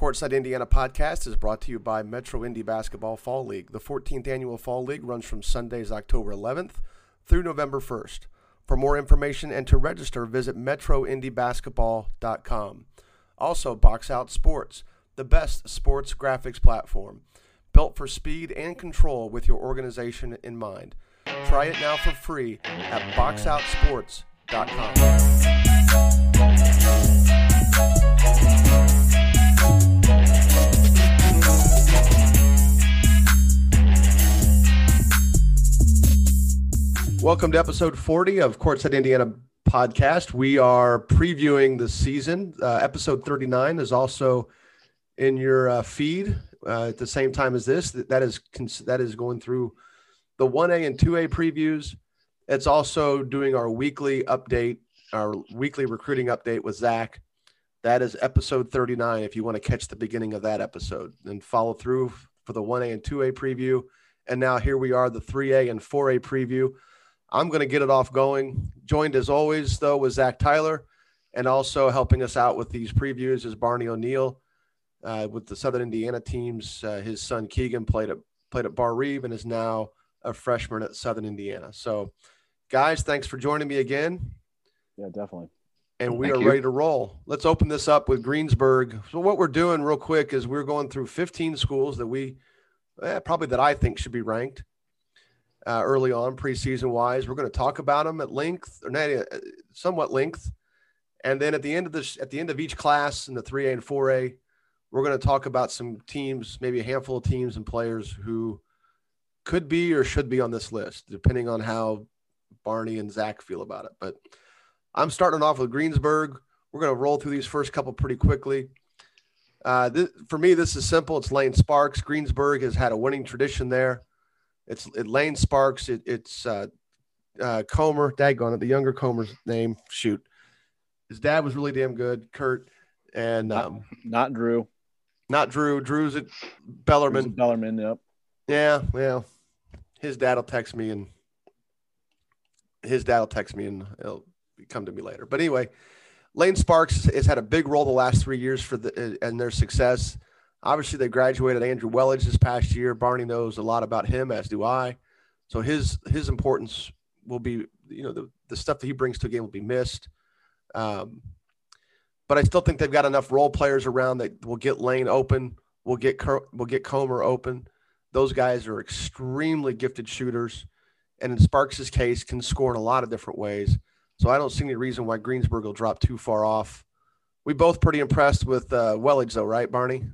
Courtside Indiana podcast is brought to you by Metro Indy Basketball Fall League. The 14th annual Fall League runs from Sundays, October 11th through November 1st. For more information and to register, visit metroindybasketball.com. Also, Box Out Sports, the best sports graphics platform, built for speed and control with your organization in mind. Try it now for free at boxoutsports.com. Welcome to episode 40 of Courtside Indiana podcast. We are previewing the season. Uh, episode 39 is also in your uh, feed uh, at the same time as this. That is that is going through the 1A and 2A previews. It's also doing our weekly update, our weekly recruiting update with Zach. That is episode 39. If you want to catch the beginning of that episode and follow through for the 1A and 2A preview. And now here we are, the 3A and 4A preview. I'm going to get it off going. Joined as always, though, with Zach Tyler, and also helping us out with these previews is Barney O'Neill uh, with the Southern Indiana teams. Uh, his son Keegan played at played at Barr-Reeve and is now a freshman at Southern Indiana. So, guys, thanks for joining me again. Yeah, definitely. And we Thank are you. ready to roll. Let's open this up with Greensburg. So, what we're doing real quick is we're going through 15 schools that we eh, probably that I think should be ranked uh, early on preseason wise. We're going to talk about them at length, or not, uh, somewhat length, and then at the end of this, at the end of each class in the three A and four A, we're going to talk about some teams, maybe a handful of teams and players who could be or should be on this list, depending on how Barney and Zach feel about it. But I'm starting off with Greensburg. We're going to roll through these first couple pretty quickly. Uh, th- for me, this is simple. It's Lane Sparks. Greensburg has had a winning tradition there. It's it, Lane Sparks. It, it's uh, uh, Comer. Daggone it, the younger Comer's name. Shoot, his dad was really damn good. Kurt and not, um, not Drew. Not Drew. Drew's at Bellarmine. Drew's Bellarmine. Yep. Yeah. Well, his dad will text me and his dad will text me and he'll come to me later. But anyway, Lane Sparks has had a big role the last three years for the and their success. Obviously, they graduated Andrew Wellage this past year. Barney knows a lot about him, as do I. So his his importance will be, you know, the, the stuff that he brings to a game will be missed. Um, but I still think they've got enough role players around that will get Lane open, will get will get Comer open. Those guys are extremely gifted shooters, and in Sparks' case, can score in a lot of different ways. So I don't see any reason why Greensburg will drop too far off. We both pretty impressed with uh, Welledge, though, right, Barney?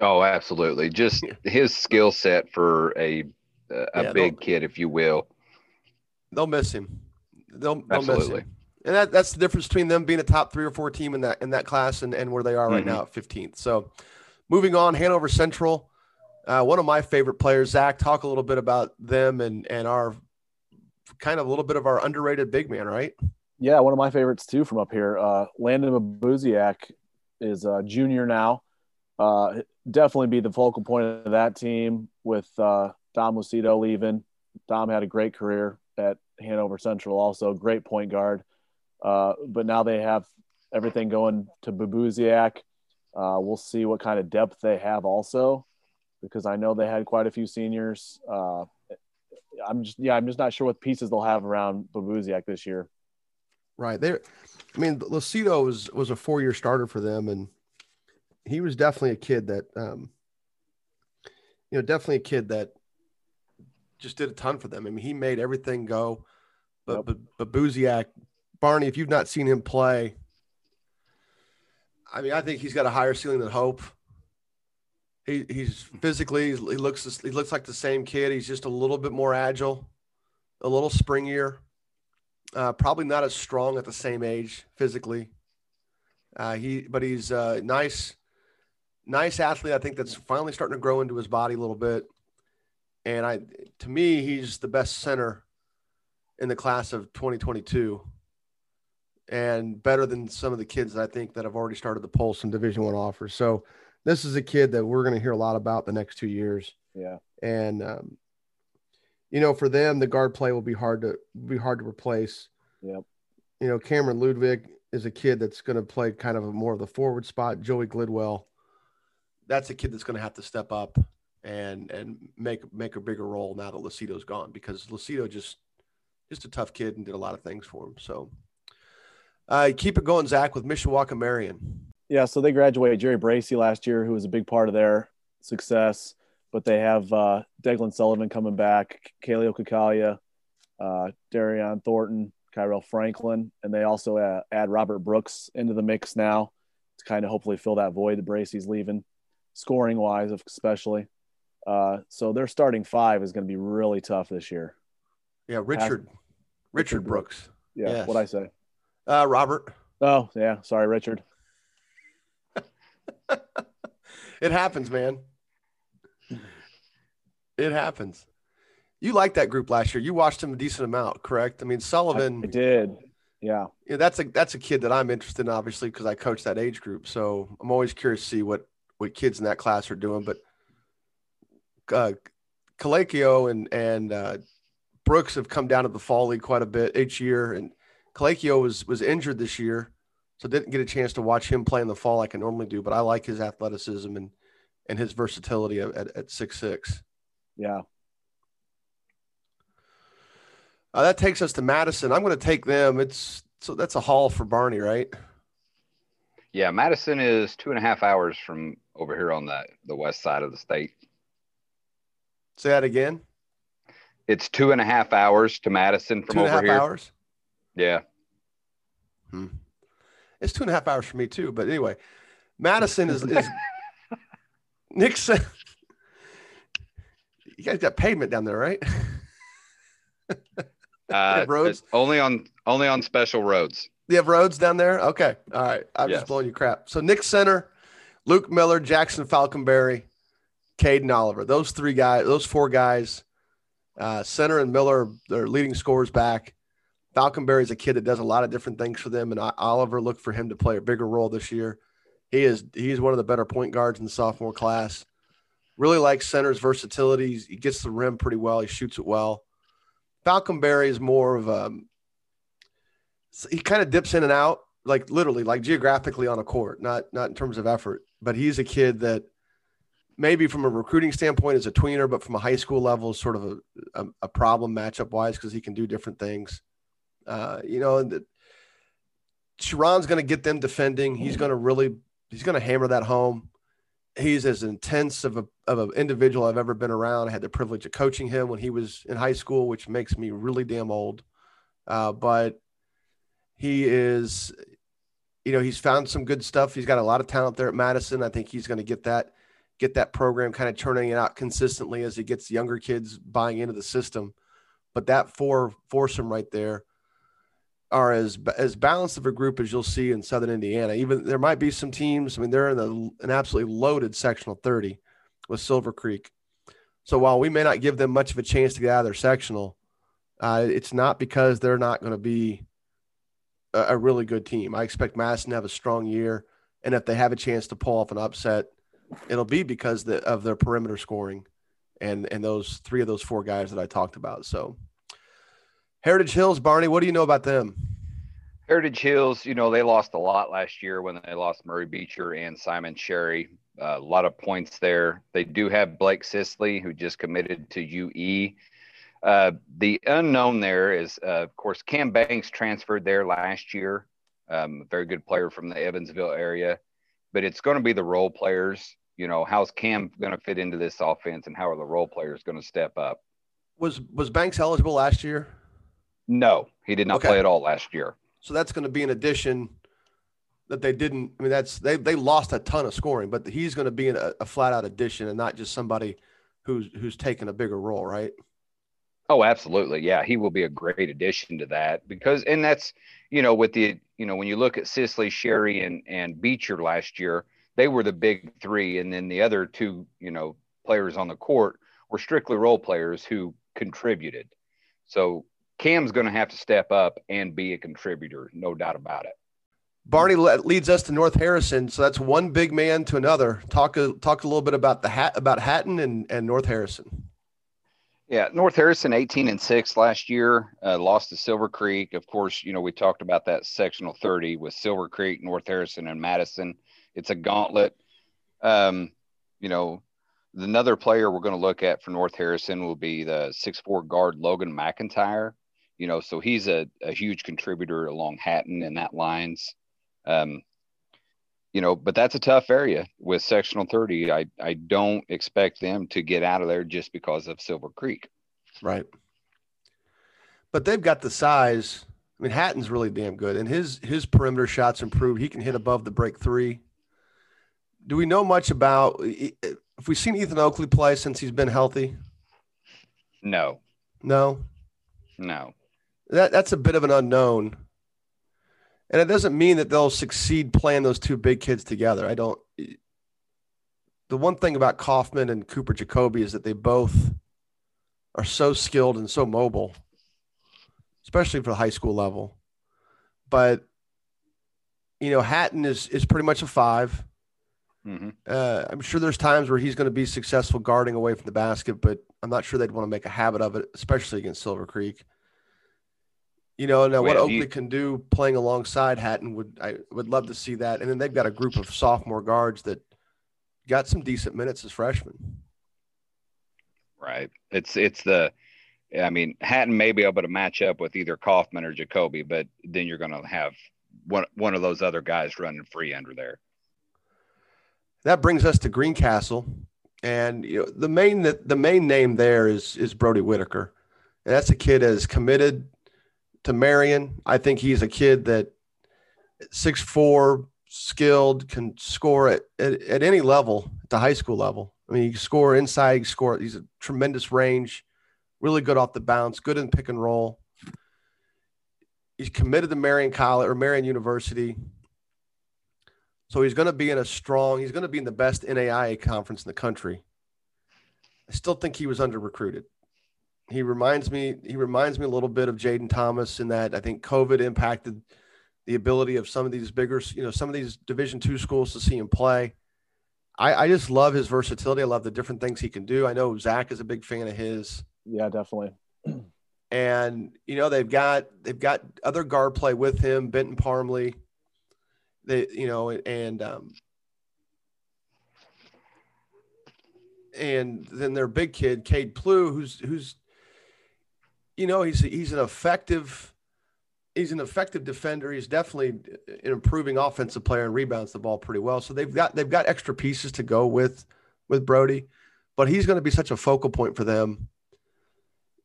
Oh, absolutely. Just his skill set for a a yeah, big kid, if you will. They'll miss him. They'll, they'll miss him. And that, that's the difference between them being a top three or four team in that in that class and, and where they are right mm-hmm. now at 15th. So moving on, Hanover Central, uh, one of my favorite players. Zach, talk a little bit about them and and our kind of a little bit of our underrated big man, right? Yeah, one of my favorites too from up here. Uh, Landon Babuziak is a junior now. Uh, definitely be the focal point of that team with uh, Dom Lucido leaving. Dom had a great career at Hanover Central, also great point guard. Uh, but now they have everything going to Babuziak. Uh, we'll see what kind of depth they have also, because I know they had quite a few seniors. Uh, I'm just yeah, I'm just not sure what pieces they'll have around Babuziak this year. Right there, I mean, Lucido was was a four year starter for them, and he was definitely a kid that, um, you know, definitely a kid that just did a ton for them. I mean, he made everything go. But yep. but but Buziak, Barney, if you've not seen him play, I mean, I think he's got a higher ceiling than Hope. He he's physically he looks he looks like the same kid. He's just a little bit more agile, a little springier. Uh, probably not as strong at the same age physically. Uh, he but he's uh, nice, nice athlete. I think that's finally starting to grow into his body a little bit. And I, to me, he's the best center in the class of 2022, and better than some of the kids that I think that have already started the pulse and Division One offers. So this is a kid that we're going to hear a lot about the next two years. Yeah, and um, you know, for them, the guard play will be hard to be hard to replace. Yep. You know, Cameron Ludwig is a kid that's going to play kind of a more of the forward spot. Joey Glidwell that's a kid that's going to have to step up and and make make a bigger role now that Lucido's gone because Lucido just just a tough kid and did a lot of things for him. So uh, keep it going, Zach, with Mishawaka Marion. Yeah, so they graduated Jerry Bracy last year, who was a big part of their success. But they have uh, Sullivan coming back, Kaleo Kakalia, uh, Darian Thornton, Kyrell Franklin, and they also uh, add Robert Brooks into the mix now to kind of hopefully fill that void that Bracy's leaving, scoring wise, especially. Uh, so their starting five is going to be really tough this year. Yeah, Richard, Richard, Richard Brooks. Yeah, yes. what I say? Uh, Robert. Oh yeah, sorry, Richard. it happens, man. It happens. You liked that group last year. You watched him a decent amount, correct? I mean, Sullivan. I, I did. Yeah. Yeah, that's a that's a kid that I'm interested in, obviously, because I coach that age group. So I'm always curious to see what what kids in that class are doing. But uh, Kalakio and and uh, Brooks have come down to the fall league quite a bit each year, and Kalakio was was injured this year, so didn't get a chance to watch him play in the fall like I normally do. But I like his athleticism and and his versatility at at six six. Yeah. Uh, that takes us to Madison. I'm going to take them. It's so that's a haul for Barney, right? Yeah, Madison is two and a half hours from over here on the the west side of the state. Say that again. It's two and a half hours to Madison from two and over a half here. Hours. Yeah. Hmm. It's two and a half hours for me too. But anyway, Madison is is Nixon. You guys got pavement down there, right? uh, roads only on only on special roads. You have roads down there. Okay, all right. I'm yes. just blowing you crap. So Nick Center, Luke Miller, Jackson Falconberry, Caden Oliver. Those three guys, those four guys, uh, Center and Miller, they're leading scorers back. Falconberry is a kid that does a lot of different things for them, and Oliver looked for him to play a bigger role this year. He is he's one of the better point guards in the sophomore class. Really likes Center's versatility. He gets the rim pretty well. He shoots it well. Falconberry is more of a he kind of dips in and out, like literally, like geographically on a court, not not in terms of effort. But he's a kid that maybe from a recruiting standpoint is a tweener, but from a high school level is sort of a, a, a problem matchup wise because he can do different things. Uh, you know, and Sharon's going to get them defending. He's going to really he's going to hammer that home. He's as intense of a of an individual I've ever been around. I had the privilege of coaching him when he was in high school, which makes me really damn old. Uh, but he is, you know, he's found some good stuff. He's got a lot of talent there at Madison. I think he's going to get that get that program kind of turning it out consistently as he gets younger kids buying into the system. But that four foursome right there are as as balanced of a group as you'll see in Southern Indiana. Even there might be some teams. I mean, they're in the, an absolutely loaded sectional 30 with Silver Creek. So while we may not give them much of a chance to get out of their sectional, uh, it's not because they're not going to be a, really good team. I expect Madison to have a strong year, and if they have a chance to pull off an upset, it'll be because the, of their perimeter scoring and and those three of those four guys that I talked about. So Heritage Hills, Barney, what do you know about them? Heritage Hills, you know, they lost a lot last year when they lost Murray Beecher and Simon Sherry. Uh, a lot of points there. They do have Blake Sisley, who just committed to UE. Uh, the unknown there is, uh, of course, Cam Banks transferred there last year. Um, a very good player from the Evansville area, but it's going to be the role players you know, how's Cam going to fit into this offense, and how are the role players going to step up? Was was Banks eligible last year? No, he did not okay. play at all last year. So that's going to be an addition that they didn't. I mean, that's they they lost a ton of scoring, but he's going to be a, a flat out addition and not just somebody who's who's taken a bigger role, right? Oh, absolutely. Yeah, he will be a great addition to that because, and that's you know, with the you know when you look at Sisley, Sherry, and and Beecher last year they were the big three, and then the other two, you know, players on the court were strictly role players who contributed. So Cam's going to have to step up and be a contributor, no doubt about it. Barney leads us to North Harrison, so that's one big man to another. Talk a talk a little bit about the hat about Hatton and, and North Harrison. Yeah, North Harrison, eighteen and six last year, uh, lost to Silver Creek. Of course, you know we talked about that sectional thirty with Silver Creek, North Harrison, and Madison. It's a gauntlet. Um, you know, another player we're going to look at for North Harrison will be the six four guard Logan McIntyre. You know, so he's a, a huge contributor along Hatton and that lines. Um, you know, but that's a tough area with sectional 30. I, I don't expect them to get out of there just because of Silver Creek. Right. But they've got the size. I mean, Hatton's really damn good, and his his perimeter shots improved. He can hit above the break three. Do we know much about? if we've seen Ethan Oakley play since he's been healthy? No. No. No. That that's a bit of an unknown. And it doesn't mean that they'll succeed playing those two big kids together. I don't. The one thing about Kaufman and Cooper Jacoby is that they both are so skilled and so mobile, especially for the high school level. But you know, Hatton is is pretty much a 5 mm-hmm. uh, I'm sure there's times where he's going to be successful guarding away from the basket, but I'm not sure they'd want to make a habit of it, especially against Silver Creek. You know, now what Oakley can do playing alongside Hatton would I would love to see that. And then they've got a group of sophomore guards that got some decent minutes as freshmen. Right. It's it's the I mean, Hatton may be able to match up with either Kaufman or Jacoby, but then you're going to have one one of those other guys running free under there. That brings us to Greencastle, and you know the main the, the main name there is is Brody Whitaker, and that's a kid that is committed to Marian. I think he's a kid that six four, skilled, can score at, at, at any level, at the high school level. I mean, he can score inside, he can score. He's a tremendous range, really good off the bounce, good in pick and roll. He's committed to Marian College or Marian University. So he's going to be in a strong, he's going to be in the best NAIA conference in the country. I still think he was under recruited he reminds me he reminds me a little bit of Jaden Thomas in that I think COVID impacted the ability of some of these bigger, you know, some of these Division two schools to see him play. I, I just love his versatility. I love the different things he can do. I know Zach is a big fan of his. Yeah, definitely. And you know they've got they've got other guard play with him, Benton Parmley. They you know and um, and then their big kid, Cade Plew, who's who's you know, he's he's an effective he's an effective defender. He's definitely an improving offensive player and rebounds the ball pretty well. So they've got they've got extra pieces to go with with Brody, but he's going to be such a focal point for them.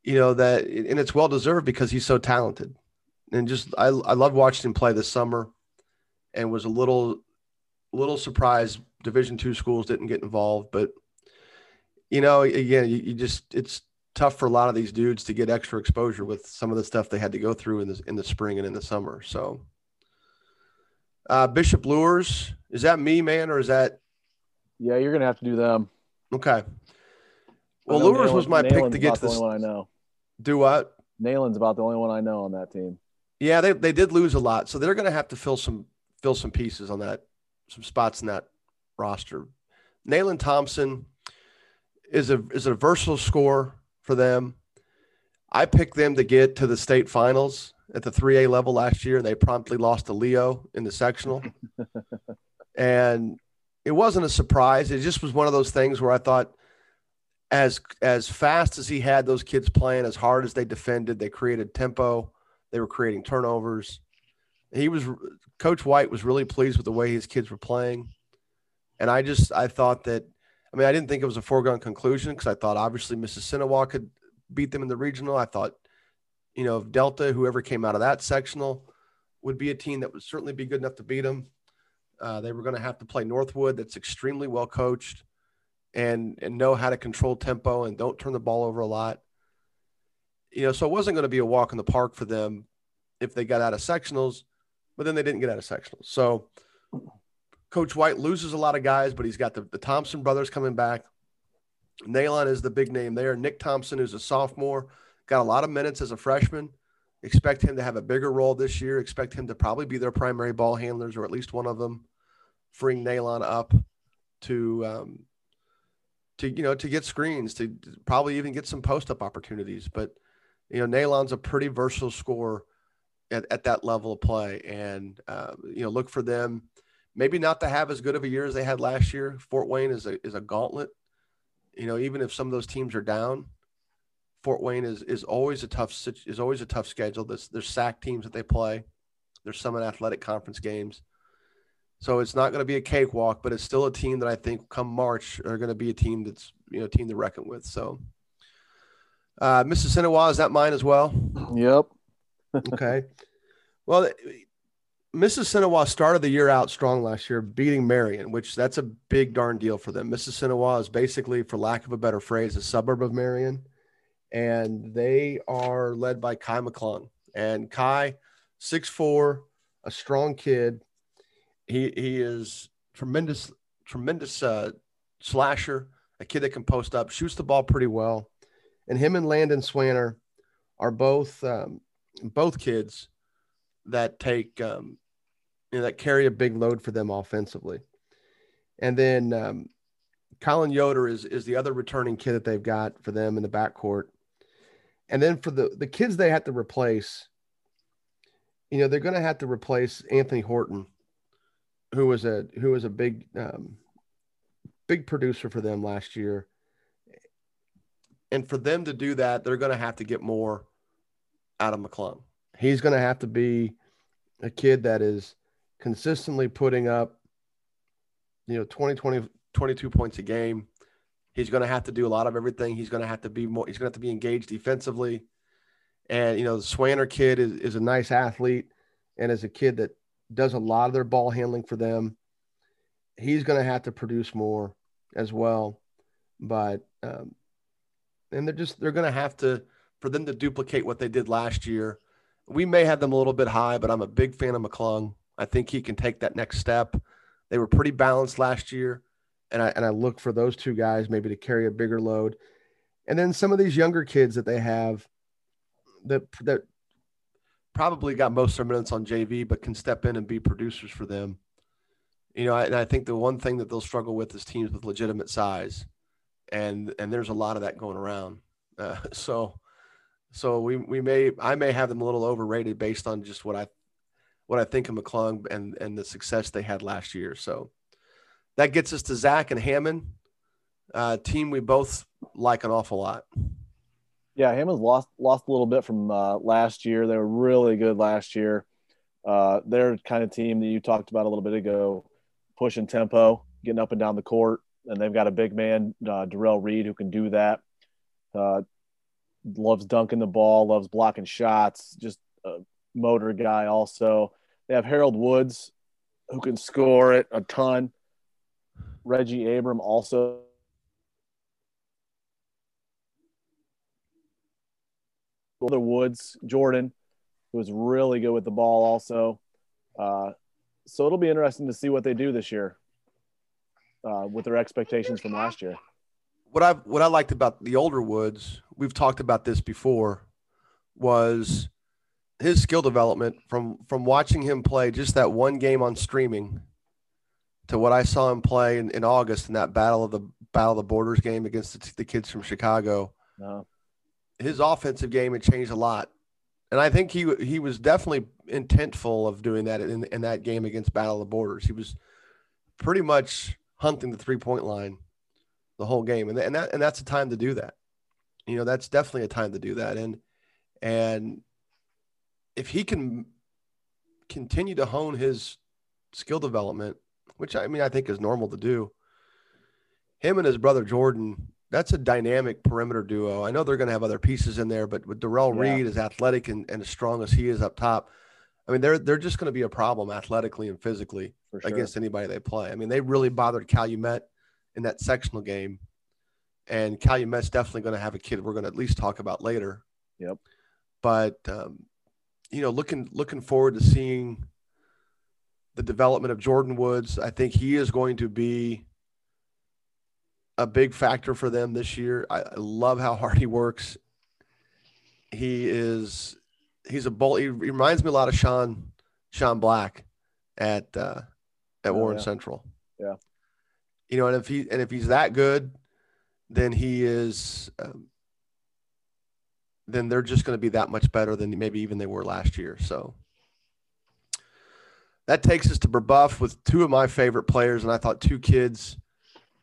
You know that, and it's well deserved because he's so talented. And just I I loved watching him play this summer, and was a little little surprised Division two schools didn't get involved, but you know again you, you just it's tough for a lot of these dudes to get extra exposure with some of the stuff they had to go through in the in the spring and in the summer. So, uh, Bishop Luers, is that me, man, or is that? Yeah, you're gonna have to do them. Okay. Well, Luers was my pick to get to the only one I know. Do what? Nalen's about the only one I know on that team. Yeah, they they did lose a lot, so they're gonna have to fill some fill some pieces on that, some spots in that roster. Nalen Thompson is a is a versatile scorer for them. I picked them to get to the state finals at the 3A level last year, and they promptly lost to Leo in the sectional. and it wasn't a surprise. It just was one of those things where I thought, as as fast as he had those kids playing, as hard as they defended, they created tempo, they were creating turnovers. He was Coach White was really pleased with the way his kids were playing, and I just I thought that I mean, I didn't think it was a foregone conclusion because I thought obviously Mississinewa could beat them in the regional. I thought, you know, Delta, whoever came out of that sectional, would be a team that would certainly be good enough to beat them. Uh, they were going to have to play Northwood, that's extremely well coached, and and know how to control tempo and don't turn the ball over a lot. You know, so it wasn't going to be a walk in the park for them if they got out of sectionals, but then they didn't get out of sectionals. So Coach White loses a lot of guys, but he's got the, the Thompson brothers coming back. Nalon is the big name there. Nick Thompson, who's a sophomore, got a lot of minutes as a freshman. Expect him to have a bigger role this year. Expect him to probably be their primary ball handlers, or at least one of them, freeing Nalon up to um, to you know to get screens, to probably even get some post up opportunities. But you know, Nalon's a pretty versatile scorer at, at that level of play, and uh, you know, look for them maybe not to have as good of a year as they had last year. Fort Wayne is a is a gauntlet. You know, even if some of those teams are down, Fort Wayne is is always a tough is always a tough schedule. There's there's SAC teams that they play. There's some in athletic conference games. So it's not going to be a cakewalk, but it's still a team that I think come March are going to be a team that's you know team to reckon with. So uh, Mississinewa is that mine as well? Yep. okay. Well, Mississinewa started the year out strong last year, beating Marion, which that's a big darn deal for them. Mrs. Is basically, for lack of a better phrase, a suburb of Marion, and they are led by Kai McClung. And Kai, six four, a strong kid. He he is tremendous, tremendous uh, slasher, a kid that can post up, shoots the ball pretty well, and him and Landon Swanner are both um, both kids that take um, you know, that carry a big load for them offensively. And then um, Colin Yoder is is the other returning kid that they've got for them in the backcourt. And then for the the kids they have to replace, you know, they're going to have to replace Anthony Horton, who was a who was a big um, big producer for them last year. And for them to do that, they're going to have to get more out of McClung. He's going to have to be a kid that is consistently putting up, you know, 20, 20, 22 points a game. He's going to have to do a lot of everything. He's going to have to be more, he's going to have to be engaged defensively. And, you know, the Swanner kid is, is a nice athlete and is a kid that does a lot of their ball handling for them. He's going to have to produce more as well. But, um, and they're just, they're going to have to, for them to duplicate what they did last year. We may have them a little bit high, but I'm a big fan of McClung. I think he can take that next step. They were pretty balanced last year, and I and I look for those two guys maybe to carry a bigger load, and then some of these younger kids that they have that that probably got most of their minutes on JV, but can step in and be producers for them. You know, and I think the one thing that they'll struggle with is teams with legitimate size, and and there's a lot of that going around. Uh, so, so we we may I may have them a little overrated based on just what I what I think of McClung and and the success they had last year. So that gets us to Zach and Hammond, uh, team we both like an awful lot. Yeah, Hammond's lost lost a little bit from uh, last year. They were really good last year. Uh, they're kind of team that you talked about a little bit ago, pushing tempo, getting up and down the court, and they've got a big man, uh, Darrell Reed, who can do that. Uh, loves dunking the ball, loves blocking shots, just a motor guy also. They have Harold Woods, who can score it a ton. Reggie Abram also. Other Woods, Jordan, who is really good with the ball also. Uh, so it'll be interesting to see what they do this year uh, with their expectations from last year. What I what I liked about the older Woods, we've talked about this before, was his skill development from from watching him play just that one game on streaming to what I saw him play in, in August in that battle of the battle of the borders game against the, the kids from Chicago. No. His offensive game had changed a lot. And I think he he was definitely intentful of doing that in, in that game against Battle of the Borders. He was pretty much hunting the three point line the whole game, and, and that and that's a time to do that. You know, that's definitely a time to do that. And and if he can continue to hone his skill development, which I mean I think is normal to do, him and his brother Jordan, that's a dynamic perimeter duo. I know they're going to have other pieces in there, but with Darrell yeah. Reed as athletic and, and as strong as he is up top, I mean they're they're just going to be a problem athletically and physically sure. against anybody they play. I mean they really bothered Calumet in that sectional game, and Calumet's definitely going to have a kid we're going to at least talk about later. Yep. But um, you know, looking looking forward to seeing the development of Jordan Woods. I think he is going to be a big factor for them this year. I, I love how hard he works. He is he's a bull. He, reminds me a lot of Sean Sean Black at uh, at oh, Warren yeah. Central. Yeah, you know, and if he and if he's that good, then he is. Um, then they're just going to be that much better than maybe even they were last year. So, that takes us to Brebeuf with two of my favorite players, and I thought two kids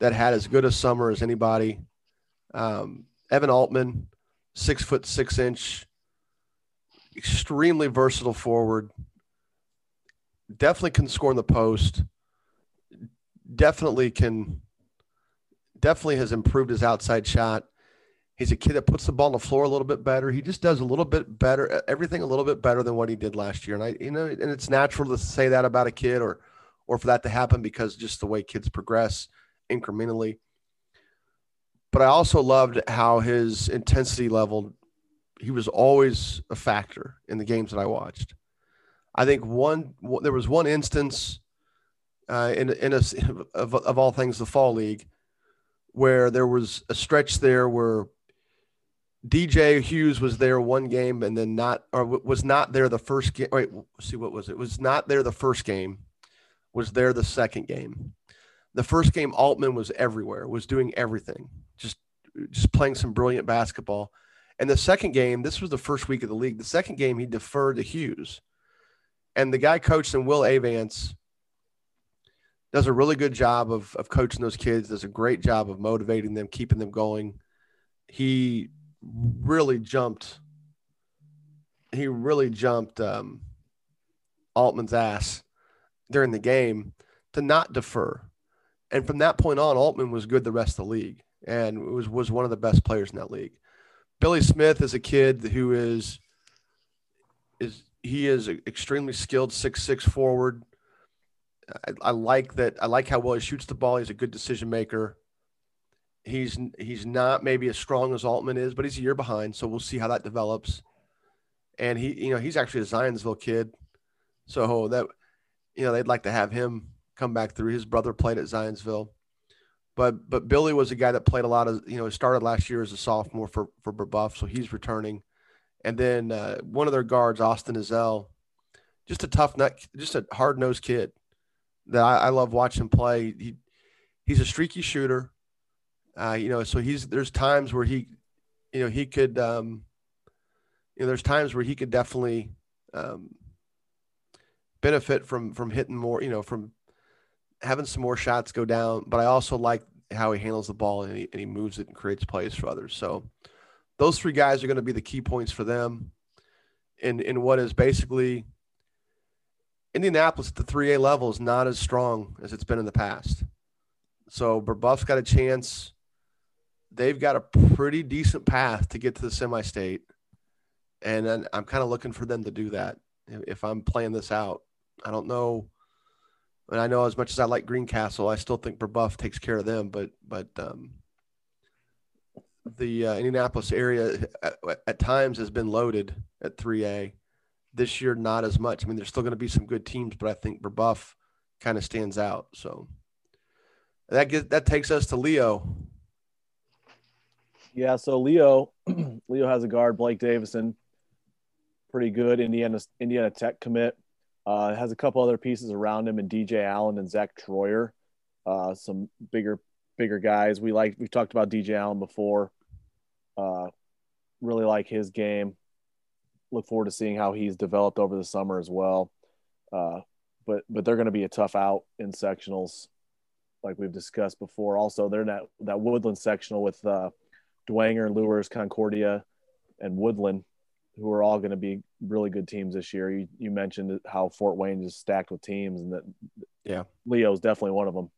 that had as good a summer as anybody. Um, Evan Altman, six foot six inch, extremely versatile forward. Definitely can score in the post. Definitely can. Definitely has improved his outside shot. He's a kid that puts the ball on the floor a little bit better. He just does a little bit better, everything a little bit better than what he did last year. And I, you know, and it's natural to say that about a kid, or, or for that to happen because just the way kids progress incrementally. But I also loved how his intensity level he was always a factor in the games that I watched. I think one there was one instance uh, in in a of, of all things the fall league where there was a stretch there where DJ Hughes was there one game and then not or was not there the first game. Wait, see what was it? Was not there the first game. Was there the second game? The first game Altman was everywhere. Was doing everything. Just just playing some brilliant basketball. And the second game, this was the first week of the league. The second game, he deferred to Hughes. And the guy coached him, Will Avance, does a really good job of, of coaching those kids, does a great job of motivating them, keeping them going. He really jumped. He really jumped um, Altman's ass during the game to not defer. And from that point on, Altman was good the rest of the league and was, was one of the best players in that league. Billy Smith is a kid who is is he is an extremely skilled six six forward. I, I, like that. I like how well he shoots the ball. He's a good decision maker. He's he's not maybe as strong as Altman is, but he's a year behind, so we'll see how that develops. And he, you know, he's actually a Zionsville kid, so that you know they'd like to have him come back through. His brother played at Zionsville. But but Billy was a guy that played a lot of you know started last year as a sophomore for for Brebeuf, so he's returning. And then uh, one of their guards, Austin Azell, just a tough nut, just a hard nosed kid that I, I, love watching play. He he's a streaky shooter, uh, you know. So he's there's times where he, you know, he could, um, you know, there's times where he could definitely um, benefit from from hitting more, you know, from having some more shots go down, but I also like how he handles the ball and he, and he moves it and creates plays for others. So those three guys are going to be the key points for them in, in what is basically Indianapolis at the 3A level is not as strong as it's been in the past. So Brebeuf's got a chance. They've got a pretty decent path to get to the semi-state. And then I'm kind of looking for them to do that if I'm playing this out. I don't know – and I know as much as I like Greencastle, I still think Brebeuf takes care of them. But but um, the uh, Indianapolis area at, at, times has been loaded at 3A. This year, not as much. I mean, there's still going to be some good teams, but I think Brebeuf kind of stands out. So that gets, that takes us to Leo. Yeah, so Leo, Leo has a guard, Blake Davison, pretty good Indiana Indiana Tech commit. Uh, has a couple other pieces around him, and DJ Allen and Zach Troyer, uh, some bigger bigger guys. We like we've talked about DJ Allen before. Uh, really like his game. Look forward to seeing how he's developed over the summer as well. Uh, but but they're going to be a tough out in sectionals, like we've discussed before. Also, they're that that Woodland sectional with uh, Dwenger, Luers, Concordia, and Woodland who are all going to be really good teams this year. You, you mentioned how Fort Wayne is stacked with teams, and that yeah, Leo's definitely one of them.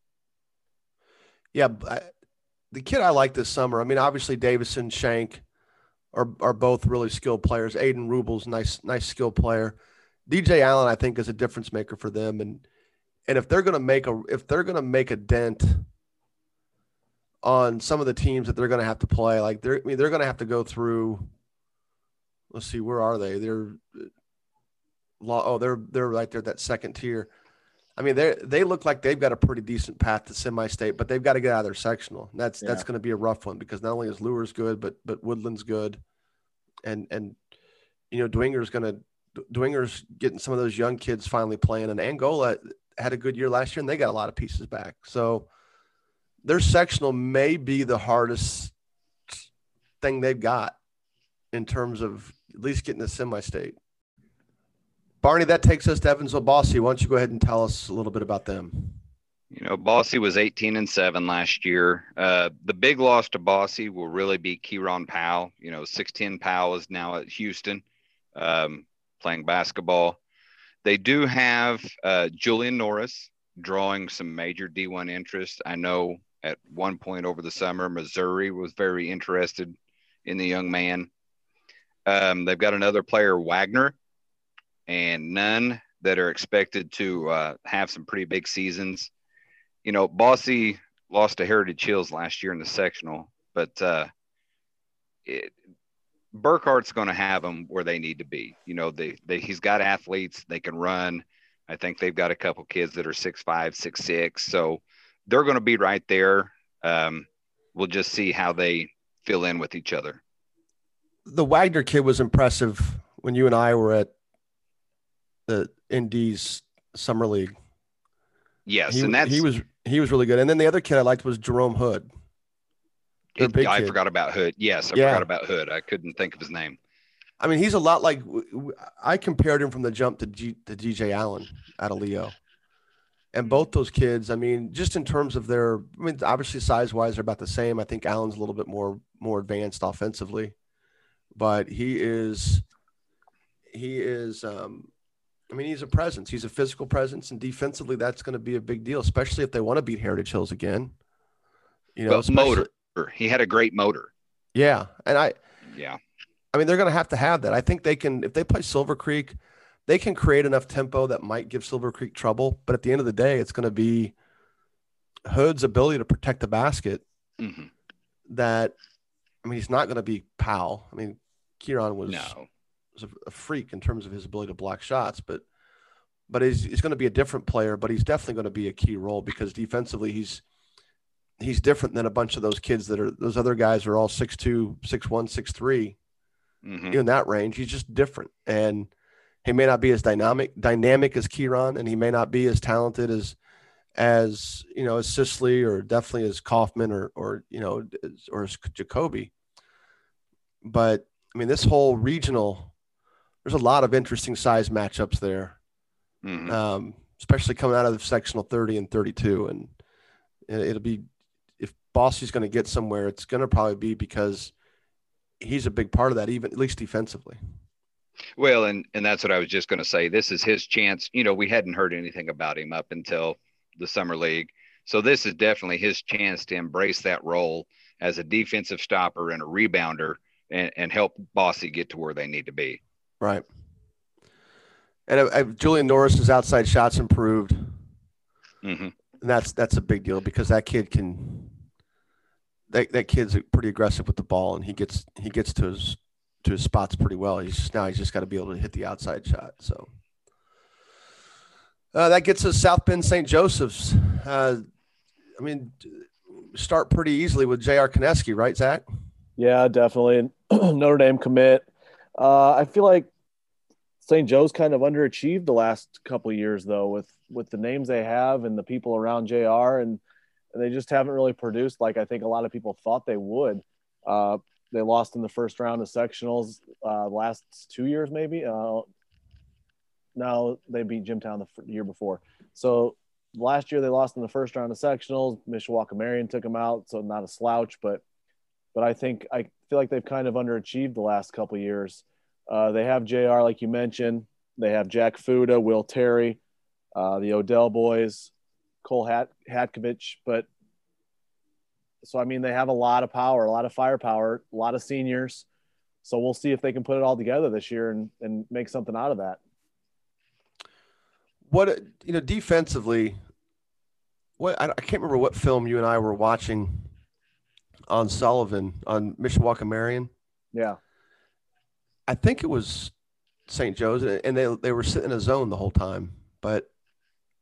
Yeah, I, the kid I like this summer. I mean, obviously Davison, Shank are are both really skilled players. Aiden Rubel's nice nice skilled player. DJ Allen, I think, is a difference maker for them, and and if they're going to make a if they're going to make a dent on some of the teams that they're going to have to play, like they're I mean they're going to have to go through let's see, where are they? They're uh, oh, they're they're right there that second tier. I mean, they they look like they've got a pretty decent path to semi-state, but they've got to get out of their sectional. That's yeah. that's going to be a rough one because not only is Luers good, but but Woodland's good, and and you know Dwenger's going to Dwenger's getting some of those young kids finally playing, and Angola had a good year last year, and they got a lot of pieces back. So their sectional may be the hardest thing they've got in terms of at least getting the semi-state. Barney, that takes us to Evansville Bosse. Why don't you go ahead and tell us a little bit about them? You know, Bosse was 18 and 7 last year. Uh, the big loss to Bosse will really be Kiyron Powell. You know, 6'10 Powell is now at Houston um, playing basketball. They do have uh, Julian Norris drawing some major D1 interest. I know at one point over the summer, Missouri was very interested in the young man. Um, they've got another player, Wagner, and none that are expected to uh, have some pretty big seasons. You know, Bosse lost to Heritage Hills last year in the sectional, but uh, it, Burkhart's going to have them where they need to be. You know, they, they he's got athletes, they can run. I think they've got a couple kids that are six five, six six, so they're going to be right there. Um, we'll just see how they fill in with each other. The Wagner kid was impressive when you and I were at the Indies Summer League. Yes, he, and that's he was he was really good. And then the other kid I liked was Jerome Hood. It, I kid. forgot about Hood. Yes, I yeah. forgot about Hood. I couldn't think of his name. I mean, he's a lot like I compared him from the jump to G, to DJ Allen out of Leo, and both those kids. I mean, just in terms of their, I mean, obviously size wise, they're about the same. I think Allen's a little bit more more advanced offensively, but he is he is um, I mean, he's a presence. He's a physical presence, and defensively, that's going to be a big deal, especially if they want to beat Heritage Hills again. You know, motor. He had a great motor. Yeah, and I. Yeah. I mean, they're going to have to have that. I think they can if they play Silver Creek, they can create enough tempo that might give Silver Creek trouble. But at the end of the day, it's going to be Hood's ability to protect the basket. Mm-hmm. That, I mean, he's not going to be Powell. I mean, Kiyron was no was a, freak in terms of his ability to block shots, but but he's, he's going to be a different player, but he's definitely going to be a key role because defensively he's he's different than a bunch of those kids that are those other guys are all six two, six one, six three, mm-hmm. in that range. He's just different, and he may not be as dynamic dynamic as Kiyron, and he may not be as talented as as you know as Sisley or definitely as Kaufman or or you know or as Jacoby. But I mean, this whole regional there's a lot of interesting size matchups there, mm-hmm. um, especially coming out of the sectional 30 and 32. And it'll be if Bosse's going to get somewhere, it's going to probably be because he's a big part of that, even at least defensively. Well, and and that's what I was just going to say. This is his chance. You know, we hadn't heard anything about him up until the summer league, so this is definitely his chance to embrace that role as a defensive stopper and a rebounder, and, and help Bosse get to where they need to be. Right. And uh, uh, Julian Norris's outside shots improved. Mm-hmm. And that's that's a big deal because that kid can. That, that kid's pretty aggressive with the ball, and he gets he gets to his to his spots pretty well. He's just, now he's just got to be able to hit the outside shot. So uh, that gets us South Bend St. Joseph's. Uh, I mean, start pretty easily with J.R. Konieczny, right, Zach? Yeah, definitely. Notre Dame commit. Uh, I feel like St. Joe's kind of underachieved the last couple years, though, with with the names they have and the people around Jr. and, and they just haven't really produced like I think a lot of people thought they would. Uh, they lost in the first round of sectionals uh, last two years, maybe. Uh, now they beat Jimtown the year before. So last year they lost in the first round of sectionals. Mishawaka Marion took them out, so not a slouch, but but I think I feel like they've kind of underachieved the last couple years. Uh, they have JR, like you mentioned. They have Jack Fuda, Will Terry, uh, the Odell boys, Cole Hat- Hatkovich. But so, I mean, they have a lot of power, a lot of firepower, a lot of seniors. So we'll see if they can put it all together this year and, and make something out of that. What, you know, defensively, what I, I can't remember what film you and I were watching on Sullivan on Mishawaka Marion. Yeah. I think it was St. Joe's, and they they were sitting in a zone the whole time. But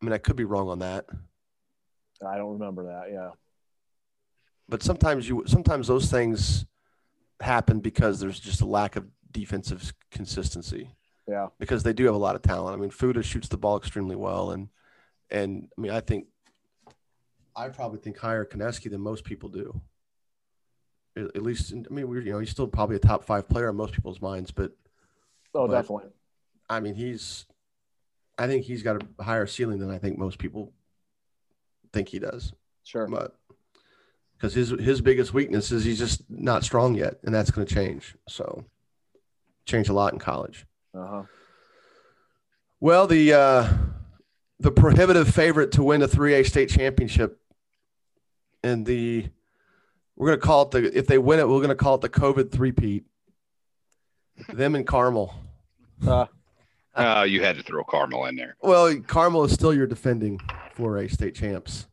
I mean, I could be wrong on that. I don't remember that. Yeah. But sometimes you sometimes those things happen because there's just a lack of defensive consistency. Yeah. Because they do have a lot of talent. I mean, Fuda shoots the ball extremely well, and and I mean, I think I probably think higher Konieczny than most people do at least I mean, we're you know he's still probably a top five player in most people's minds, but oh, but, definitely. I mean, he's I think he's got a higher ceiling than I think most people think he does. Sure. But because his his biggest weakness is he's just not strong yet, and that's going to change. So change a lot in college. Uh-huh. Well, the uh, the prohibitive favorite to win a 3A state championship, and the we're going to call it the if they win it, we're going to call it the COVID three-peat. Them and Carmel. Uh, Uh, you had to throw Carmel in there. Well, Carmel is still your defending 4A state champs,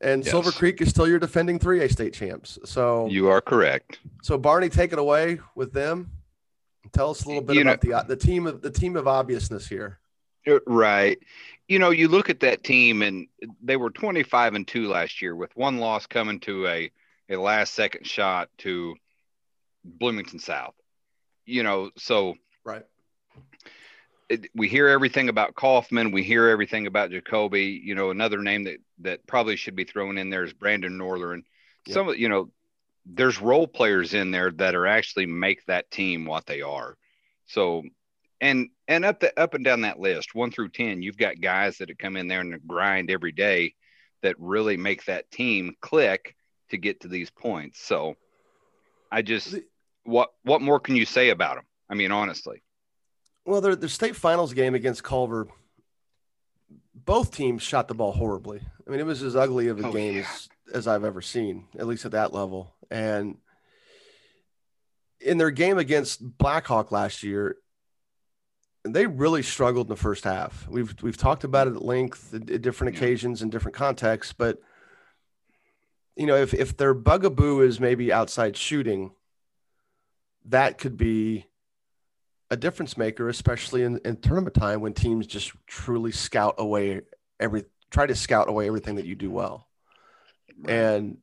and Yes. Silver Creek is still your defending 3A state champs. So, You are correct. so Barney, take it away with them. Tell us a little bit You know- about the the team of the team of obviousness here. Uh, Right. You know, you look at that team and they were 25 and 2 last year with one loss coming to a a last second shot to Bloomington South. You know, so Right. We hear everything about Kaufman, we hear everything about Jacoby, you know, another name that that probably should be thrown in there is Brandon Northern. Yeah. Some of you know, there's role players in there that are actually make that team what they are. So and and up the up and down that list, one through ten, you've got guys that come in there and grind every day that really make that team click to get to these points. So I just what what more can you say about them? I mean, honestly. Well, their their state finals game against Culver, both teams shot the ball horribly. I mean, it was as ugly of a Oh, game yeah. as, as I've ever seen, at least at that level. And in their game against Blackhawk last year, they really struggled in the first half. We've we've talked about it at length at, different occasions and different contexts, but you know, if if their bugaboo is maybe outside shooting, that could be a difference maker, especially in, in tournament time when teams just truly scout away every try to scout away everything that you do well. And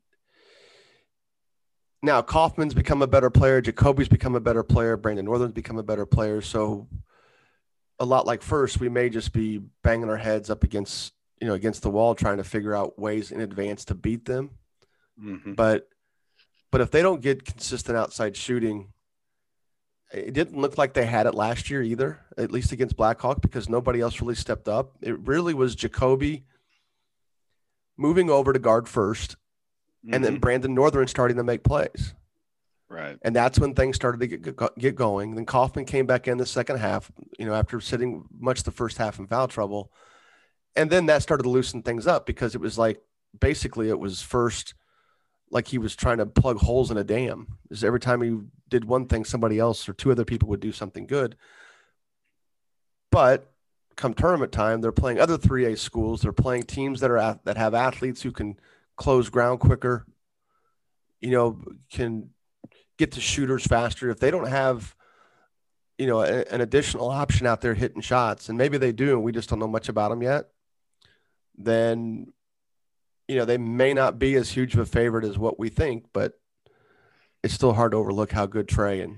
now Kaufman's become a better player, Jacoby's become a better player, Brandon Northern's become a better player. So a lot like first, we may just be banging our heads up against you know against the wall trying to figure out ways in advance to beat them. Mhm. But but if they don't get consistent outside shooting, it didn't look like they had it last year either, at least against Blackhawk, because nobody else really stepped up. It really was Jacoby moving over to guard first, and then Mhm. Brandon Northern starting to make plays. right. And that's when things started to get, get- get going. Then Kaufman came back in the second half, you know, after sitting much the first half in foul trouble. And then that started to loosen things up because it was like basically it was first like he was trying to plug holes in a dam. Is every time he did one thing, somebody else or two other people would do something good. But come tournament time, they're playing other 3A schools. They're playing teams that are that have athletes who can close ground quicker. You know, can get to shooters faster. If they don't have, you know, a- an additional option out there hitting shots, and maybe they do, and we just don't know much about them yet, then, you know, they may not be as huge of a favorite as what we think, but it's still hard to overlook how good Trey and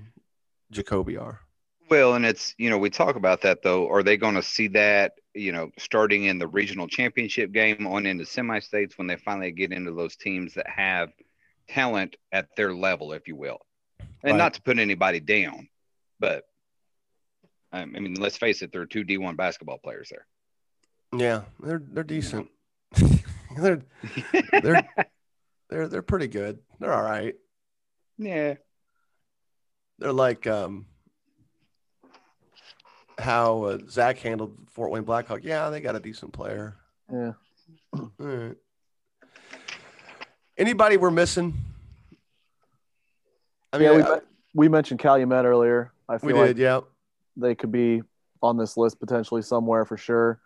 Jacoby are. Well, and it's you know we talk about that though. Are they going to see that you know starting in the regional championship game on into semi-states when they finally get into those teams that have talent at their level, if you will, and Right. not to put anybody down, but I mean let's face it, there are two D1 basketball players there. Yeah, they're they're decent. they're they're they're they're pretty good. They're all right. Yeah, They're like um, how uh, Zach handled Fort Wayne Blackhawk. Yeah, they got a decent player. yeah. All right. Anybody we're missing? I mean, yeah, we, I- we mentioned Calumet earlier. I feel we like. Yeah. they could be on this list potentially somewhere for sure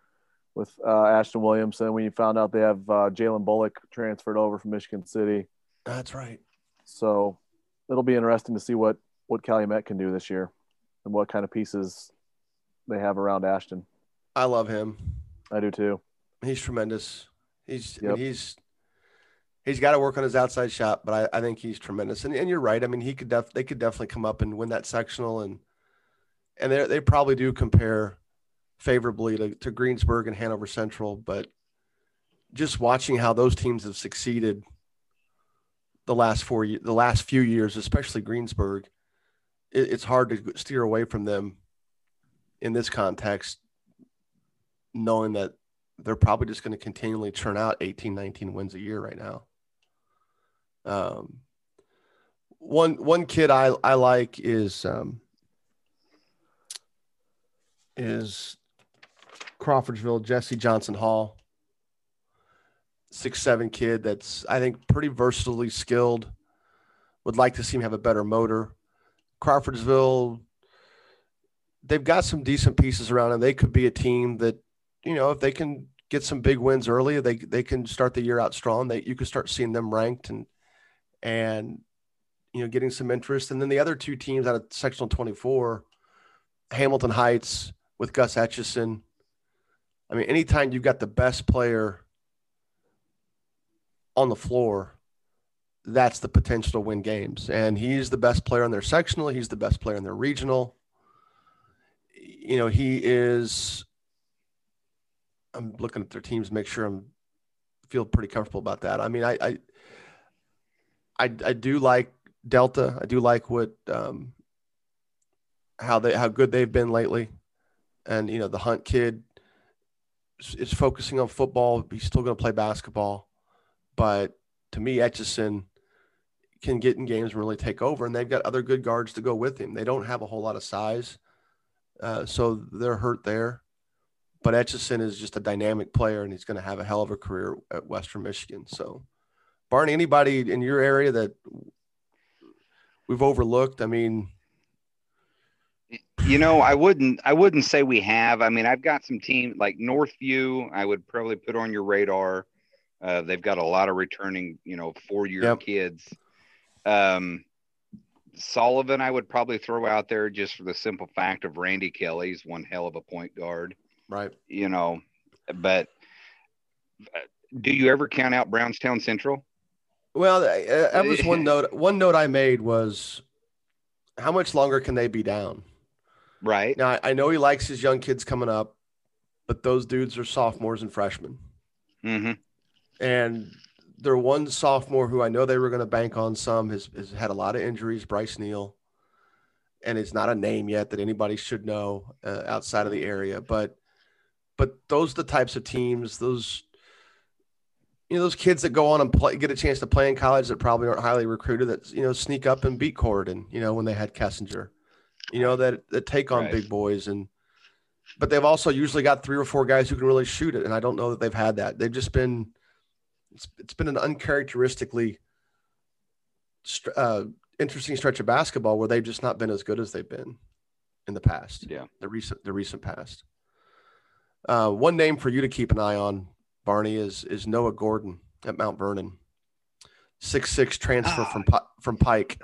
with uh, Ashton Williamson. When you found out they have uh, Jalen Bullock transferred over from Michigan City, That's right. so it'll be interesting to see what what Calumet can do this year and what kind of pieces they have around Ashton. I love him. I do too. He's tremendous. He's I mean, he's he's got to work on his outside shot, but I, I think he's tremendous. And and you're right. I mean, he could def they could definitely come up and win that sectional and and they they probably do compare favorably to, to Greensburg and Hanover Central, but just watching how those teams have succeeded the last four the last few years, especially Greensburg, it, it's hard to steer away from them in this context knowing that they're probably just going to continually churn out 18, 19 wins a year right now. Um, one one kid I I like is um, is Crawfordsville Jesse Johnson Hall, six seven kid that's I think pretty versatilely skilled. Would like to see him have a better motor. Crawfordsville, they've got some decent pieces around him. They could be a team that, you know, if they can get some big wins early, they they can start the year out strong. They you can start seeing them ranked and and you know getting some interest. And then the other two teams out of sectional 24, Hamilton Heights with Gus Etchison. I mean, anytime you've got the best player on the floor, that's the potential to win games. And he's the best player in their sectional. He's the best player in their regional. You know, he is. I'm looking at their teams, make sure I'm feel pretty comfortable about that. I mean, I, I, I, I do like Delta. I do like what, um, how they, how good they've been lately. And, you know, the Hunt kid is focusing on football. He's still going to play basketball. But to me, Etchison can get in games and really take over. And they've got other good guards to go with him. They don't have a whole lot of size. Uh, so they're hurt there. But Etchison is just a dynamic player and he's going to have a hell of a career at Western Michigan. So, Barney, anybody in your area that we've overlooked? I mean, you know, I wouldn't I wouldn't say we have. I mean, I've got some team like Northview, I would probably put on your radar. Uh, they've got a lot of returning, you know, four year yep. kids. Um, Sullivan, I would probably throw out there just for the simple fact of Randy Kelly's one hell of a point guard. Right. You know, but uh, do you ever count out Brownstown Central? Well, that was one note. One note I made was how much longer can they be down? Right. Now, I know he likes his young kids coming up, but those dudes are sophomores and freshmen. Mm-hmm. And their one sophomore who I know they were going to bank on some has, has had a lot of injuries, Bryce Neal, and it's not a name yet that anybody should know uh, outside of the area. But but those are the types of teams, those you know, those kids that go on and play, get a chance to play in college that probably aren't highly recruited that you know sneak up and beat Corydon, you know, when they had Kessinger, you know, that that take on right. big boys and. But they've also usually got three or four guys who can really shoot it, and I don't know that they've had that. They've just been it's, it's been an uncharacteristically uh, interesting stretch of basketball where they've just not been as good as they've been in the past. Yeah, the recent the recent past. Uh, one name for you to keep an eye on, Barney, is is Noah Gordon at Mount Vernon, six six transfer oh. from from Pike,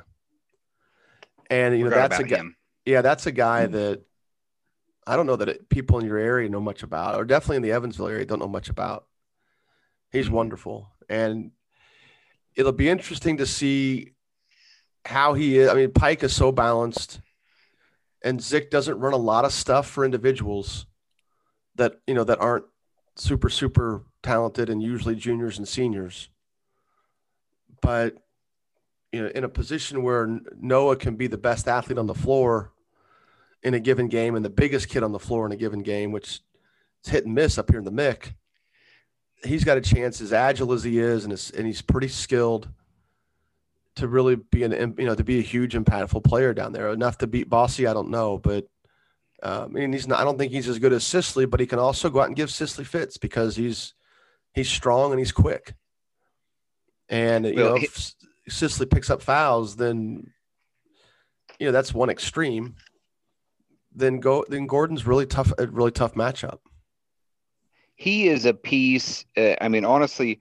and you know that's a guy. Yeah, that's a guy mm that I don't know that it, people in your area know much about, or definitely in the Evansville area don't know much about. He's mm-hmm. wonderful, and it'll be interesting to see how he is. I mean, Pike is so balanced, and Zick doesn't run a lot of stuff for individuals that you know that aren't super super talented and usually juniors and seniors. But you know, in a position where Noah can be the best athlete on the floor in a given game and the biggest kid on the floor in a given game, which is hit and miss up here in the Mick he's got a chance, as agile as he is, and, and he's pretty skilled to really be an you know to be a huge impactful player down there. Enough to beat Bosse, I don't know, but uh, I mean he's not. I don't think he's as good as Sisley, but he can also go out and give Sisley fits because he's he's strong and he's quick. And you well, know, if Sisley picks up fouls, then you know that's one extreme. Then go. Then Gordon's really tough. A really tough matchup he is a piece. Uh, I mean, honestly,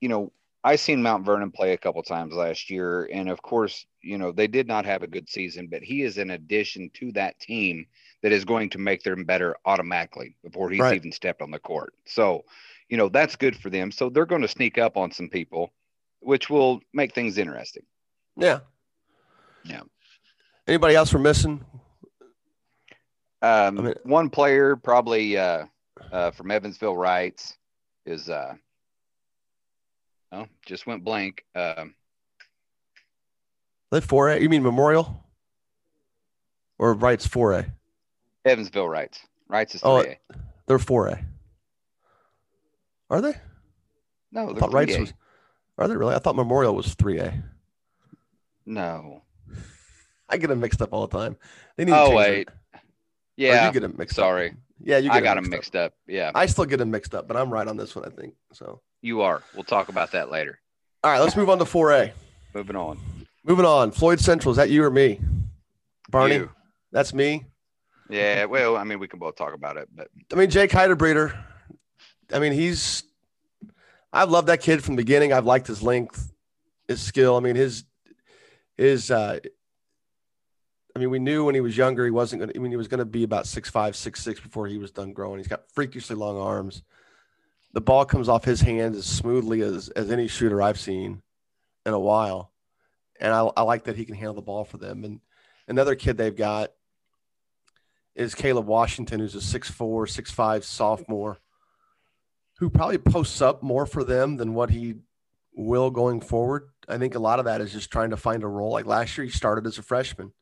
you know, I seen Mount Vernon play a couple times last year, and of course, you know, they did not have a good season, but he is an addition to that team that is going to make them better automatically before he's right. even stepped on the court. So, you know, that's good for them. So they're going to sneak up on some people, which will make things interesting. Yeah. Yeah. Anybody else we're missing? Um, I mean, one player probably uh, uh, from Evansville Reitz is uh, oh, just went blank. Uh, that four A? You mean Memorial? Or Reitz four A? Evansville Reitz. Reitz is three A. They're four A. Are they? No, I they're Reitz 3A. was. Are they really? I thought Memorial was three A. No. I get them mixed up all the time. They need to Oh, change wait. it. Or Yeah. you get them mixed up. Yeah, you I got them them mixed up. Yeah, I still get them mixed up, but I'm right on this one, I think. So, you are. We'll talk about that later. all right, let's move on to 4A. Moving on. Moving on. Floyd Central, is that you or me? Barney? You. That's me. Yeah. Well, I mean, we can both talk about it, but I mean, Jake Heidbreder. I mean, he's. I've loved that kid from the beginning. I've liked his length, his skill. I mean, his, his. uh I mean, we knew when he was younger he wasn't going to. I mean, he was going to be about six five, six six before he was done growing. He's got freakishly long arms. The ball comes off his hands as smoothly as as any shooter I've seen in a while, and I, I like that he can handle the ball for them. And another kid they've got is Caleb Washington, who's a 6'4, 6'5 sophomore, who probably posts up more for them than what he will going forward. I think a lot of that is just trying to find a role. Like last year, he started as a freshman,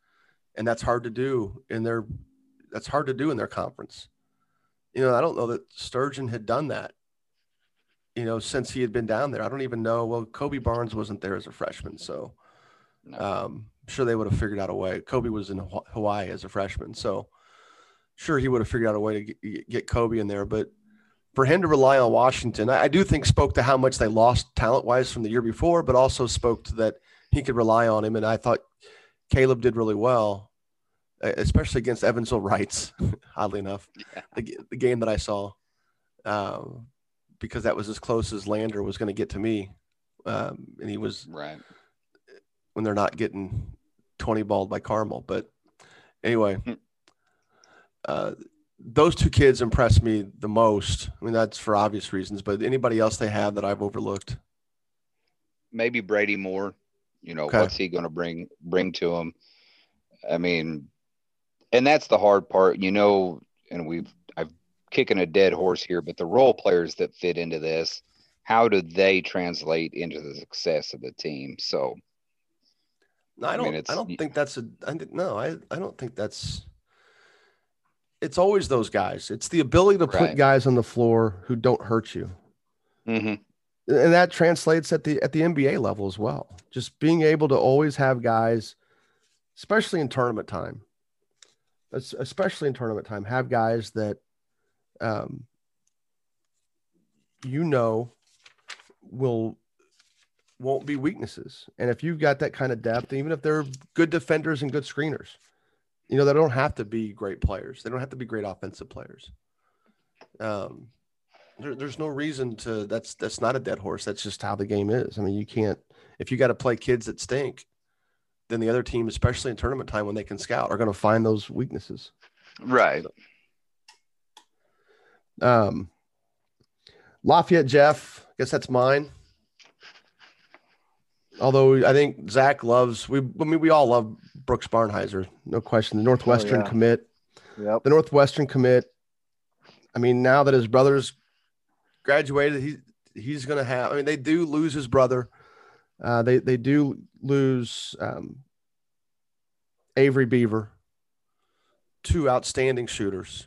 and that's hard to do in their that's hard to do in their conference. You know, I don't know that Sturgeon had done that. You know, since he had been down there, I don't even know. Well, Kobe Barnes wasn't there as a freshman, so no. um, sure they would have figured out a way. Kobe was in Hawaii as a freshman, so sure he would have figured out a way to get, get Kobe in there. But for him to rely on Washington, I, I do think spoke to how much they lost talent wise from the year before, but also spoke to that he could rely on him. And I thought Caleb did really well, especially against Evansville Reitz. oddly enough, Yeah. the, the game that I saw, um, because that was as close as Lander was going to get to me, um, and he was right. when they're not getting 20 balled by Carmel. But anyway, Hmm. uh, those two kids impressed me the most. I mean, that's for obvious reasons, but anybody else they have that I've overlooked? Maybe Brady Moore. You know, Okay. what's he going to bring bring to him? I mean, and that's the hard part. You know, and we've I've kicking a dead horse here, but the role players that fit into this, how do they translate into the success of the team? So No, I I don't. mean, I, don't think that's a. I, no, I. I don't think that's. It's always those guys. It's the ability to put Right. guys on the floor who don't hurt you, mhm. And that translates at the at the NBA level as well. Just being able to always have guys, especially in tournament time, especially in tournament time, have guys that, um, you know, will won't be weaknesses. And if you've got that kind of depth, even if they're good defenders and good screeners, you know, they don't have to be great players. They don't have to be great offensive players. Um, there, there's no reason to that's that's not a dead horse. That's just how the game is. I mean, you can't if you got to play kids that stink, then the other team, especially in tournament time when they can scout, are going to find those weaknesses. right. Um, Lafayette Jeff, I guess that's mine. Although I think Zach loves we I mean we all love Brooks Barnhizer, no question. The Northwestern yeah. commit, Yep. the Northwestern commit. I mean, now that his brother's graduated, he he's gonna have I mean, they do lose his brother. Uh, they they do lose um, Avery Beaver, two outstanding shooters.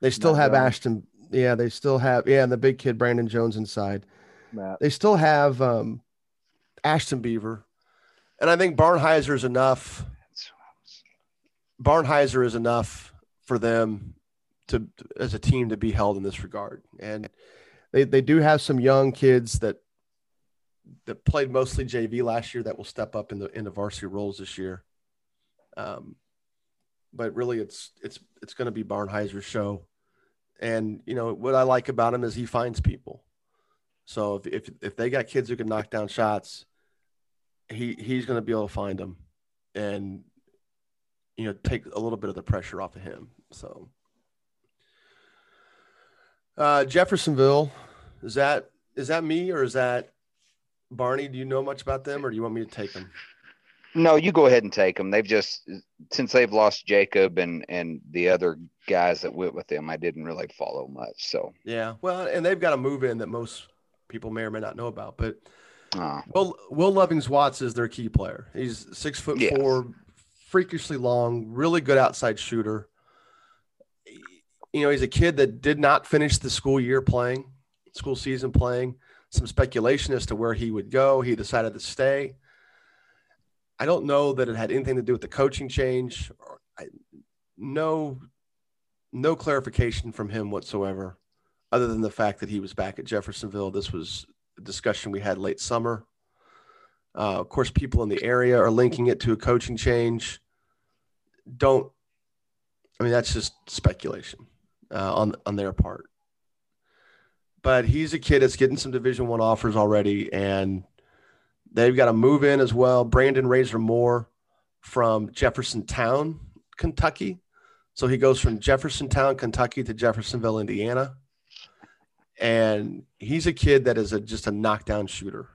They still Matt have Jones. Ashton. Yeah, they still have yeah, and the big kid Brandon Jones inside. Matt. They still have um, Ashton Beaver, and I think Barnhizer is enough. Barnhizer is enough for them to as a team to be held in this regard. And they they do have some young kids that that played mostly JV last year that will step up in the in the varsity roles this year. Um, but really, it's it's it's going to be Barnhizer's show. And you know what I like about him is he finds people. So if if, if they got kids who can knock down shots, he he's going to be able to find them, and you know take a little bit of the pressure off of him. So uh, Jeffersonville, is that is that me or is that Barney? Do you know much about them, or do you want me to take them? No, you go ahead and take them. They've just since they've lost Jacob and and the other guys that went with them, I didn't really follow much. So, Yeah, well, and they've got a move in that most people may or may not know about, but uh, Will Will Lovings Watts is their key player. He's six foot Yes. four, freakishly long, really good outside shooter. You you know, he's a kid that did not finish the school year playing, school season playing. Some speculation as to where he would go. He decided to stay. I don't know that it had anything to do with the coaching change. I, no, no clarification from him whatsoever, other than the fact that he was back at Jeffersonville. This was a discussion we had late summer. Uh, of course, people in the area are linking it to a coaching change. Don't. I mean, that's just speculation uh, on on their part. But he's a kid that's getting some Division One offers already, and they've got to move in as well. Brandon Razor Moore from Jeffersontown, Kentucky. So he goes from Jeffersontown, Kentucky to Jeffersonville, Indiana. And he's a kid that is a, just a knockdown shooter.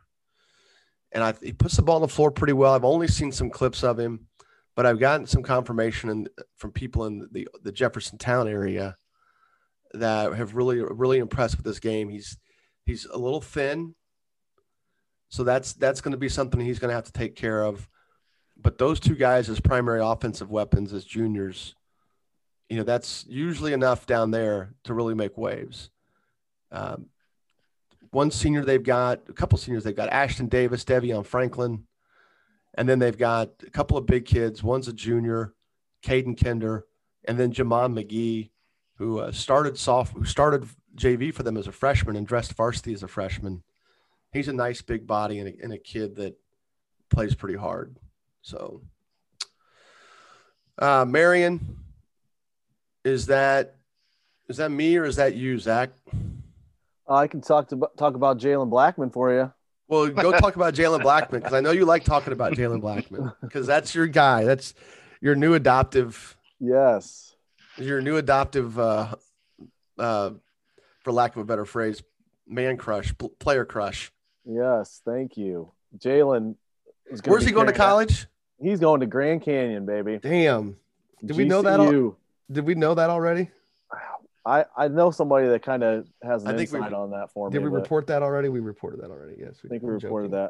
And I, he puts the ball on the floor pretty well. I've only seen some clips of him, but I've gotten some confirmation in, from people in the, the Jeffersontown area that have really, really impressed with this game. He's, he's a little thin. So that's, that's going to be something he's going to have to take care of but those two guys as primary offensive weapons as juniors, you know, that's usually enough down there to really make waves. Um, one senior they've got, a couple seniors they've got Ashton Davis, Devion Franklin, and then they've got a couple of big kids. One's a junior, Caden Kinder, and then Jamon McGee, who uh, started soft, who started JV for them as a freshman and dressed varsity as a freshman. He's a nice big body and a, and a kid that plays pretty hard. So, uh, Marion, is that is that me or is that you, Zach? I can talk to talk about Jalen Blackmon for you. Well, go talk about Jalen Blackmon because I know you like talking about Jalen Blackmon because that's your guy. That's your new adoptive. Yes. Your new adoptive, uh, uh, for lack of a better phrase, man crush, player crush. Yes, thank you, Jalen. Where's he going to college? He's going to Grand Canyon, baby. Damn. Did GCU. we know that? Al- did we know that already? I, I know somebody that kind of has an I think insight we, on that for did me. Did we report that already? We reported that already. Yes. We, I think we reported joking.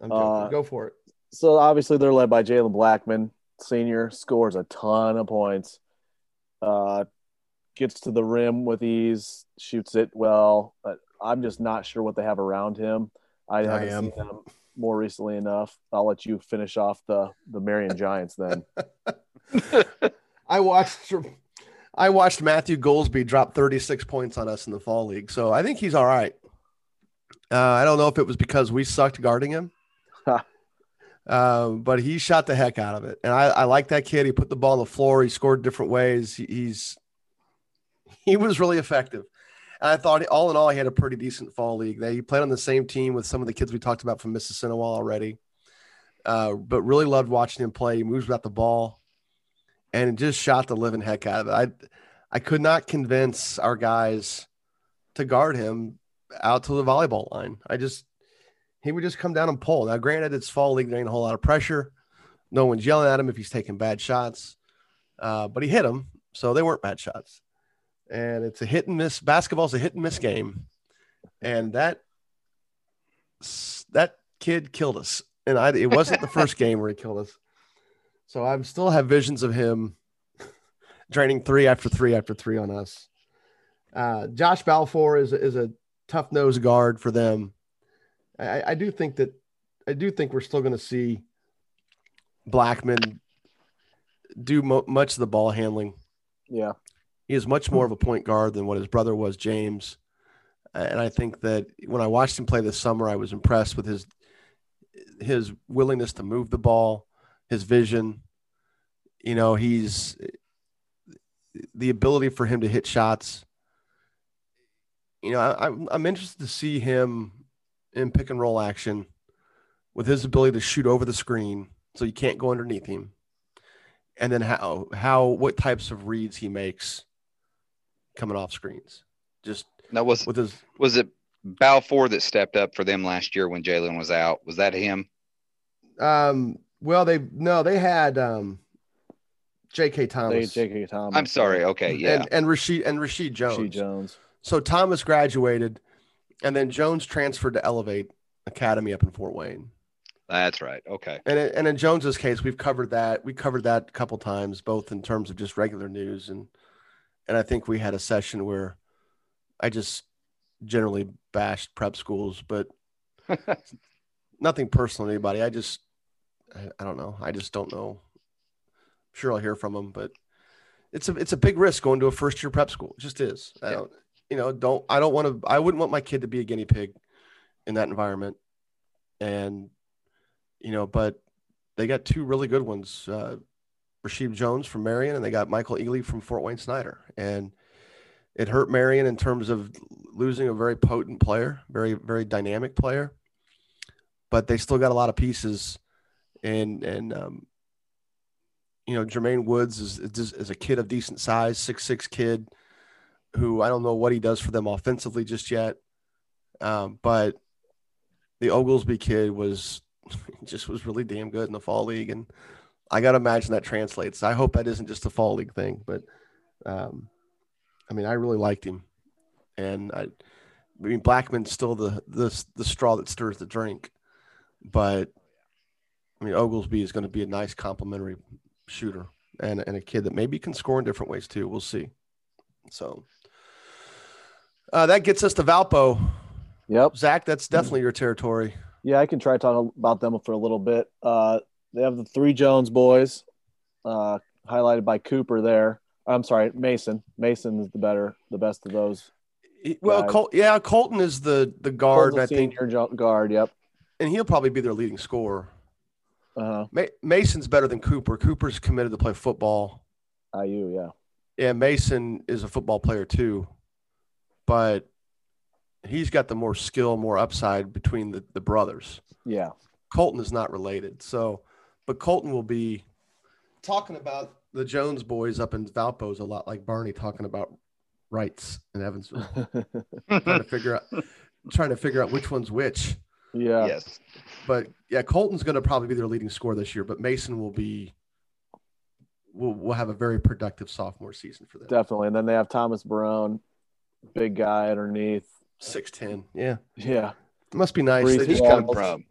that. Uh, Go for it. So obviously they're led by Jalen Blackmon, senior, scores a ton of points. Uh, gets to the rim with ease, shoots it well. But I'm just not sure what they have around him. I haven't I seen them more recently enough. I'll let you finish off the the Marion Giants then. I watched I watched Matthew Goolsby drop 36 points on us in the fall league, so I think he's all right. Uh, I don't know if it was because we sucked guarding him, uh, but he shot the heck out of it, and I, I like that kid. He put the ball on the floor. He scored different ways. He, he's he was really effective. And I thought, all in all, he had a pretty decent fall league. They he played on the same team with some of the kids we talked about from Mississippi already. Uh, but really loved watching him play. He moves without the ball, and just shot the living heck out of it. I I could not convince our guys to guard him out to the volleyball line. I just he would just come down and pull. Now, granted, it's fall league. There ain't a whole lot of pressure. No one's yelling at him if he's taking bad shots, uh, but he hit them, so they weren't bad shots and it's a hit and miss. Basketball's a hit and miss game, and that that kid killed us. And I, it wasn't the first game where he killed us. So I still have visions of him draining three after three after three on us. Uh, Josh Balfour is is a tough nose guard for them. I, I do think that I do think we're still going to see Blackmon do mo- much of the ball handling. Yeah, he is much more of a point guard than what his brother was, James. And I think that when I watched him play this summer, I was impressed with his his willingness to move the ball, his vision. You know, he's the ability for him to hit shots. You know, I, I'm interested to see him in pick and roll action with his ability to shoot over the screen, so you can't go underneath him, and then how how what types of reads he makes coming off screens. Just now was with his was it Balfour that stepped up for them last year when Jalen was out? Was that him? Um. Well, they no, they had um, J.K. Thomas. J.K. Thomas. I'm sorry. Okay. Yeah. And, and Rasheed and rashid Jones. Rasheed Jones. So Thomas graduated, and then Jones transferred to Elevate Academy up in Fort Wayne. That's right. Okay. And and in Jones's case, we've covered that. We covered that a couple times, both in terms of just regular news and and I think we had a session where I just generally bashed prep schools, but nothing personal to anybody. I just, I, I don't know. I just don't know. I'm sure I'll hear from them, but it's a it's a big risk going to a first year prep school. It just is. I don't, you know, don't I don't want to. I wouldn't want my kid to be a guinea pig in that environment, and you know, but they got two really good ones. Uh, Rasheed Jones from Marion, and they got Michael Ealy from Fort Wayne Snyder. And it hurt Marion in terms of losing a very potent player, very, very dynamic player. But they still got a lot of pieces. And, and, um, you know, Jermaine Woods is, is, is a kid of decent size, six six kid who I don't know what he does for them offensively just yet. Um, but the Oglesby kid was just was really damn good in the fall league. And I got to imagine that translates. I hope that isn't just a fall league thing, but um, I mean, I really liked him, and I, I mean, Blackmon's still the the the straw that stirs the drink, but I mean, Oglesby is going to be a nice complementary shooter and and a kid that maybe can score in different ways too. We'll see. So uh, that gets us to Valpo. Yep, Zach, that's definitely your territory. Yeah, I can try talking about them for a little bit. Uh, they have the three Jones boys, uh, highlighted by Cooper there. I'm sorry, Mason. Mason is the better, the best of those. Well, Col- yeah, Colton is the the guard. I think senior guard. Yep, and he'll probably be their leading scorer. Uh-huh. Ma- Mason's better than Cooper. Cooper's committed to play football. IU, yeah. Yeah, Mason is a football player too, but he's got the more skill, more upside between the, the brothers. Yeah. Colton is not related. So but Colton will be talking about the Jones boys up in Valpo's a lot like Barney talking about Reitz in Evansville. trying to figure out trying to figure out which one's which. Yeah. Yes. But yeah, Colton's going to probably be their leading scorer this year, but Mason will be will will have a very productive sophomore season for them. Definitely. And then they have Thomas Barone, big guy underneath. 6'10. Yeah. Yeah. It must be nice. Where's he come from?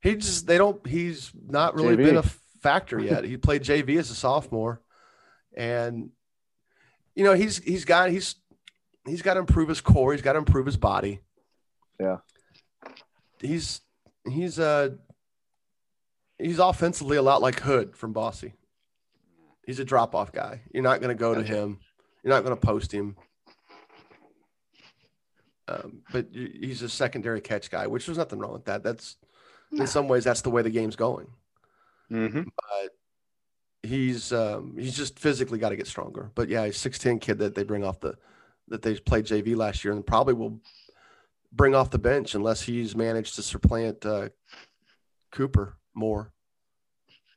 he just they don't he's not really JV. been a factor yet. he played JV as a sophomore, and you know he's he's got he's he's got to improve his core. He's got to improve his body. Yeah, he's he's uh he's offensively a lot like Hood from Bosse. He's a drop off guy. You're not going to go to him. You're not going to post him. Um, but he's a secondary catch guy, which there's nothing wrong with that. That's in some ways that's the way the game's going. Mm-hmm. But he's um, he's just physically got to get stronger. But yeah, he's six ten kid that they bring off the that they played JV last year and probably will bring off the bench unless he's managed to supplant uh, Cooper more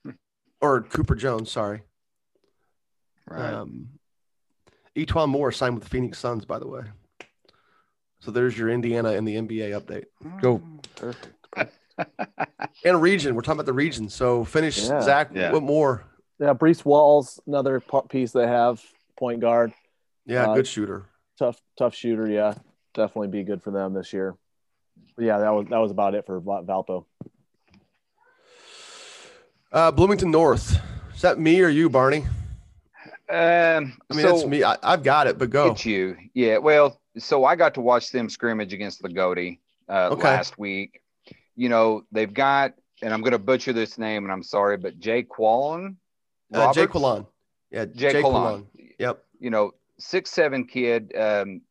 or Cooper Jones. Sorry. Right. Um, E'Twaun Moore signed with the Phoenix Suns, by the way. So there's your Indiana and the NBA update. Go. Perfect and region. We're talking about the region. So finish, yeah. Zach. Yeah. What more? Yeah, Brees Walls, another piece they have, point guard. Yeah, uh, good shooter. Tough, tough shooter. Yeah, definitely be good for them this year. But yeah, that was that was about it for Valpo. Uh, Bloomington North. Is that me or you, Barney? Um, I mean, so it's me. I, have got it, but go. It's you. Yeah. Well, so I got to watch them scrimmage against the uh, okay. last week you know, they've got, and I'm going to butcher this name, and I'm sorry, but Jay Qualon. Uh, Jay Qualon. Yeah, Jay, Jay. Yep. You know, six seven kid. Um,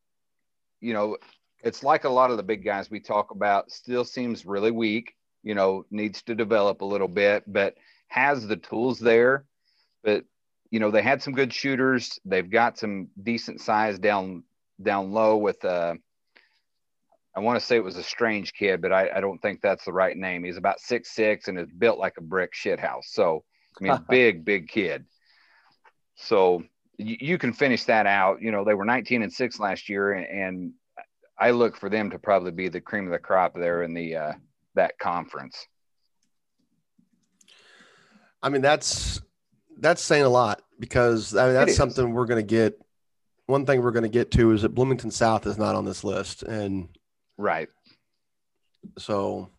you know, it's like a lot of the big guys we talk about. Still seems really weak. You know, needs to develop a little bit, but has the tools there. But you know, they had some good shooters. They've got some decent size down down low with uh I want to say it was a strange kid, but I, I don't think that's the right name. He's about six six and is built like a brick shit house. So I mean, big big kid. So you, you, can finish that out. You know, they were 19 and six last year, and, and, I look for them to probably be the cream of the crop there in the uh, that conference. I mean, that's that's saying a lot because I mean that's something we're going to get. One thing we're going to get to is that Bloomington South is not on this list, and Right. So,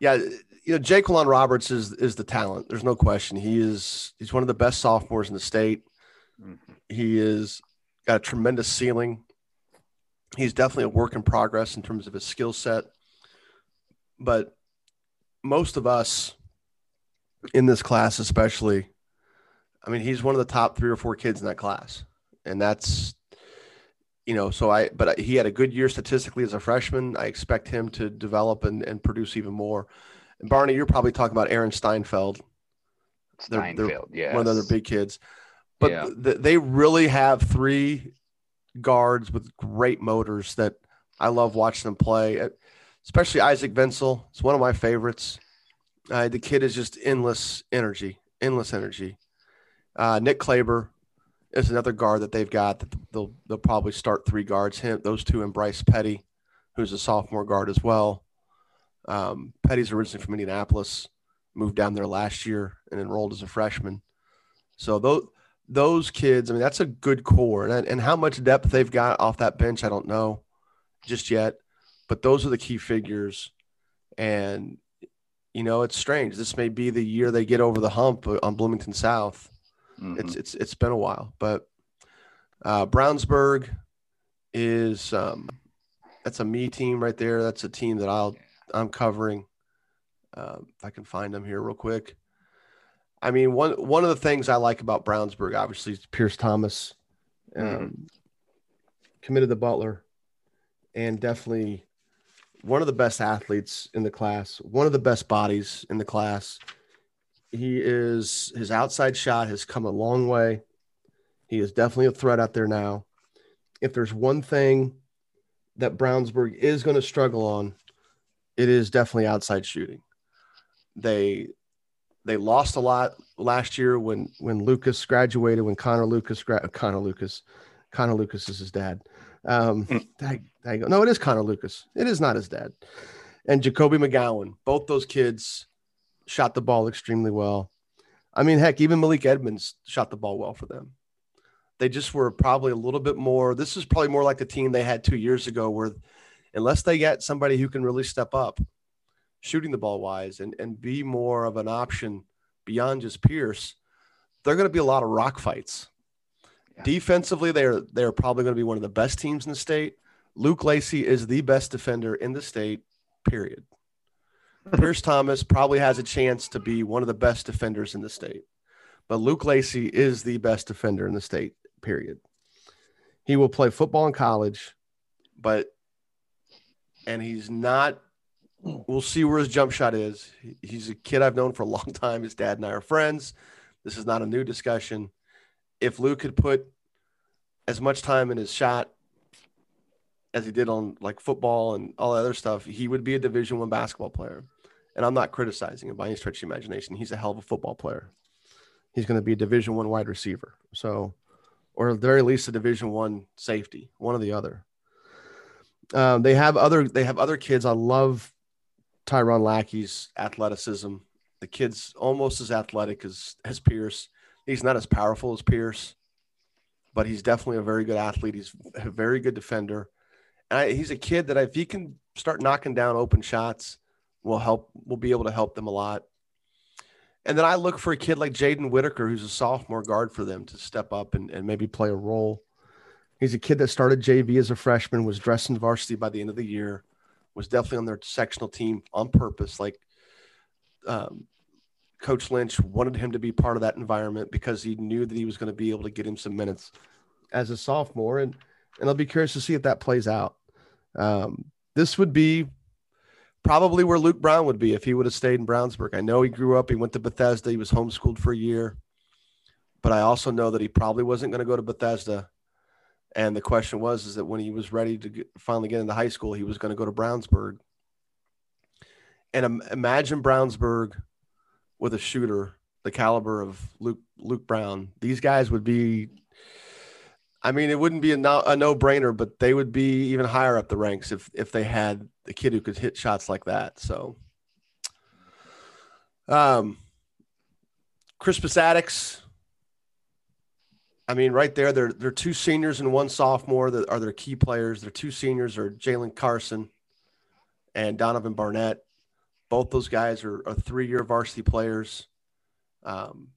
yeah, you know, Jaquelin Roberts is is the talent. There's no question. He is he's one of the best sophomores in the state. Mm-hmm. He is got a tremendous ceiling. He's definitely a work in progress in terms of his skill set. But most of us in this class, especially, I mean, he's one of the top three or four kids in that class. And that's, you know, so I, but he had a good year statistically as a freshman. I expect him to develop and, and produce even more. And Barney, you're probably talking about Aaron Steinfeld. Steinfeld, yeah, one of the other big kids. But yeah. th- they really have three guards with great motors that I love watching them play. Uh, especially Isaac Vinsel. It's one of my favorites. Uh, the kid is just endless energy, endless energy. Uh, Nick Claber is another guard that they've got that they'll they'll probably start three guards. Him, those two, and Bryce Petty, who's a sophomore guard as well. Um, Petty's originally from Indianapolis, moved down there last year and enrolled as a freshman. So those those kids, I mean, that's a good core. And, and how much depth they've got off that bench, I don't know just yet. But those are the key figures. And you know, it's strange. This may be the year they get over the hump on Bloomington South. Mm-hmm. It's it's it's been a while, but uh, Brownsburg is um, that's a me team right there. That's a team that I'll I'm covering. Uh, if I can find them here real quick. I mean, one one of the things I like about Brownsburg, obviously, is Pierce Thomas, um, mm-hmm. committed the Butler, and definitely one of the best athletes in the class, one of the best bodies in the class. He is his outside shot has come a long way. He is definitely a threat out there now. If there's one thing that Brownsburg is going to struggle on, it is definitely outside shooting. They they lost a lot last year when when Lucas graduated, when Connor Lucas gra- Connor Lucas, Connor Lucas is his dad. Um, mm. no, it is Connor Lucas. It is not his dad. And Jacoby McGowan, both those kids shot the ball extremely well. I mean, heck, even Malik Edmonds shot the ball well for them. They just were probably a little bit more. This is probably more like the team they had two years ago, where unless they get somebody who can really step up shooting the ball wise and, and be more of an option beyond just Pierce, they are going to be a lot of rock fights. Yeah. Defensively, they're they're probably going to be one of the best teams in the state. Luke Lacey is the best defender in the state, period. Pierce Thomas probably has a chance to be one of the best defenders in the state. But Luke Lacey is the best defender in the state, period. He will play football in college, but and he's not we'll see where his jump shot is. He's a kid I've known for a long time. His dad and I are friends. This is not a new discussion. If Luke could put as much time in his shot as he did on like football and all that other stuff, he would be a division one basketball player. And I'm not criticizing him by any stretch of imagination. He's a hell of a football player. He's going to be a division one wide receiver. So, or at the very least a division one safety, one or the other. Um, they have other they have other kids. I love Tyron Lackey's athleticism. The kid's almost as athletic as, as Pierce. He's not as powerful as Pierce, but he's definitely a very good athlete. He's a very good defender. And I, he's a kid that if he can start knocking down open shots, will help. Will be able to help them a lot. And then I look for a kid like Jaden Whitaker, who's a sophomore guard for them, to step up and, and maybe play a role. He's a kid that started JV as a freshman, was dressed in varsity by the end of the year was definitely on their sectional team on purpose. Like um, Coach Lynch wanted him to be part of that environment because he knew that he was going to be able to get him some minutes as a sophomore, and and I'll be curious to see if that plays out. Um, this would be probably where Luke Brown would be if he would have stayed in Brownsburg. I know he grew up, he went to Bethesda, he was homeschooled for a year, but I also know that he probably wasn't going to go to Bethesda and the question was, is that when he was ready to get, finally get into high school, he was going to go to Brownsburg. And um, imagine Brownsburg with a shooter the caliber of Luke Luke Brown. These guys would be. I mean, it wouldn't be a no, a no brainer, but they would be even higher up the ranks if if they had a kid who could hit shots like that. So, um, Crispus Attucks I mean, right there, they're they're two seniors and one sophomore that are their key players. Their two seniors are Jalen Carson and Donovan Barnett. Both those guys are, are three-year varsity players. Um,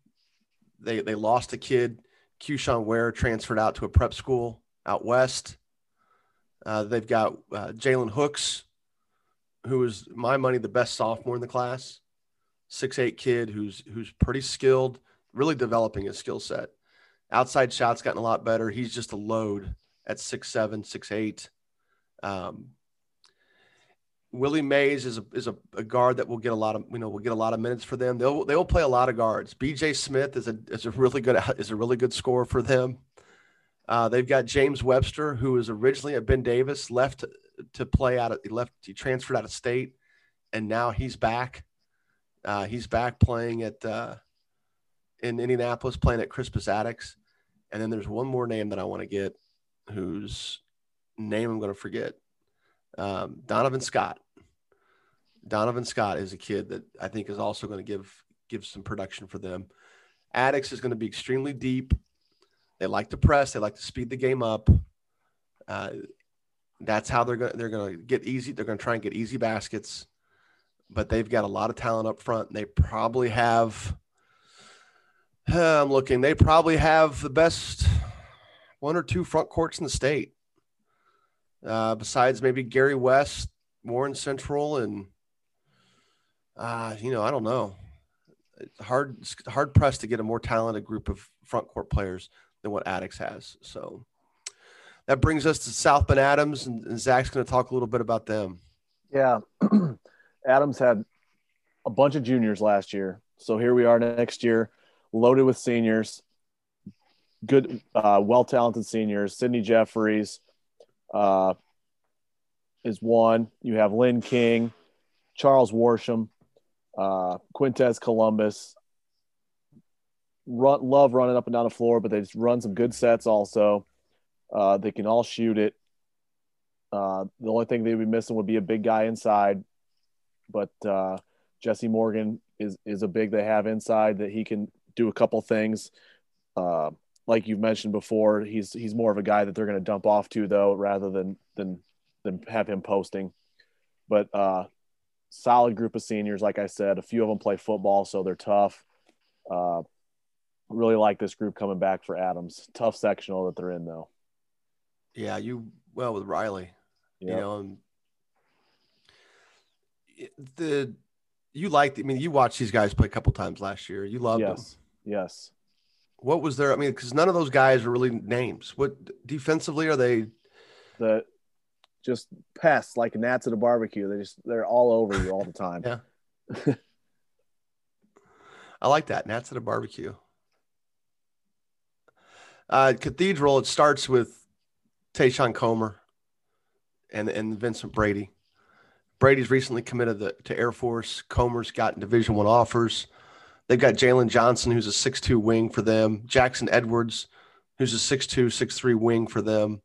they they lost a kid, Keyshawn Ware transferred out to a prep school out west. Uh, they've got uh, Jalen Hooks, who is my money the best sophomore in the class, six eight kid who's who's pretty skilled, really developing his skill set. Outside shots gotten a lot better. He's just a load at six seven, six eight. Um, Willie Mays is a is a, a, guard that will get a lot of you know will get a lot of minutes for them. They'll they will play a lot of guards. B.J. Smith is a is a really good is a really good scorer for them. Uh, they've got James Webster, who is originally at Ben Davis, left to, to play out of he left he transferred out of state, and now he's back. Uh, he's back playing at uh, in Indianapolis, playing at Crispus Attucks. And then there's one more name that I want to get, whose name I'm going to forget. Um, Donovan Scott. Donovan Scott is a kid that I think is also going to give give some production for them. Attucks is going to be extremely deep. They like to press. They like to speed the game up. Uh, that's how they're going. They're going to get easy. They're going to try and get easy baskets. But they've got a lot of talent up front. They probably have. Uh, I'm looking. They probably have the best one or two front courts in the state. Uh, besides maybe Gary West, Warren Central, and uh, you know, I don't know. Hard, hard pressed to get a more talented group of front court players than what Attucks has. So that brings us to South Bend Adams, and, and Zach's going to talk a little bit about them. Yeah, Adams had a bunch of juniors last year, so here we are next year, loaded with seniors. Good, uh, well talented seniors. Sydney Jeffries, uh, is one. You have Lynn King, Charles Worsham, uh, Quintez Columbus. Run, love running up and down the floor, but they just run some good sets also. Uh, they can all shoot it. Uh, the only thing they'd be missing would be a big guy inside, but uh, Jesse Morgan is is a big they have inside that he can do a couple things. Uh, like you've mentioned before, he's he's more of a guy that they're going to dump off to though, rather than than than have him posting. But uh, solid group of seniors, like I said, a few of them play football, so they're tough. Uh, really like this group coming back for Adams. Tough sectional that they're in though. Yeah, you well with Riley. Yep. You know, um, the you liked. I mean, you watched these guys play a couple times last year. You loved yes. them. Yes what was there? I mean, because none of those guys are really names. What defensively are they? The just pests like gnats at a barbecue. They just they're all over you all the time. yeah. I like that gnats at a barbecue. Uh, Cathedral. It starts with Tayshawn Comer and and Vincent Brady. Brady's recently committed the, to Air Force. Comer's gotten Division One offers. They've got Jalen Johnson, who's a six-two wing for them. Jackson Edwards, who's a six-two, six-three wing for them.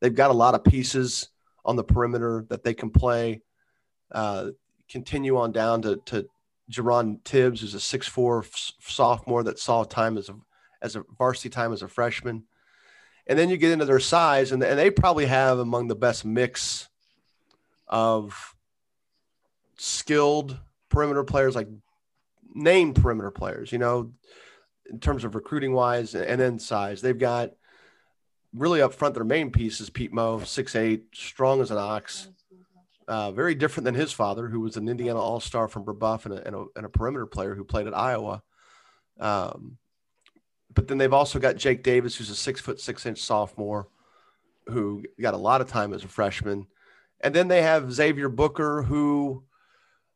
They've got a lot of pieces on the perimeter that they can play. Uh, continue on down to, to Jerron Tibbs, who's a six-four f- sophomore that saw time as a as a varsity time as a freshman. And then you get into their size, and, and they probably have among the best mix of skilled perimeter players like name perimeter players, you know, in terms of recruiting wise and then size. They've got really up front their main piece is Pete Moe, six eight, strong as an ox. Uh, very different than his father, who was an Indiana All Star from Brebeuf and a, and, a, and a, perimeter player who played at Iowa. Um, but then they've also got Jake Davis, who's a six foot six inch sophomore, who got a lot of time as a freshman. And then they have Xavier Booker, who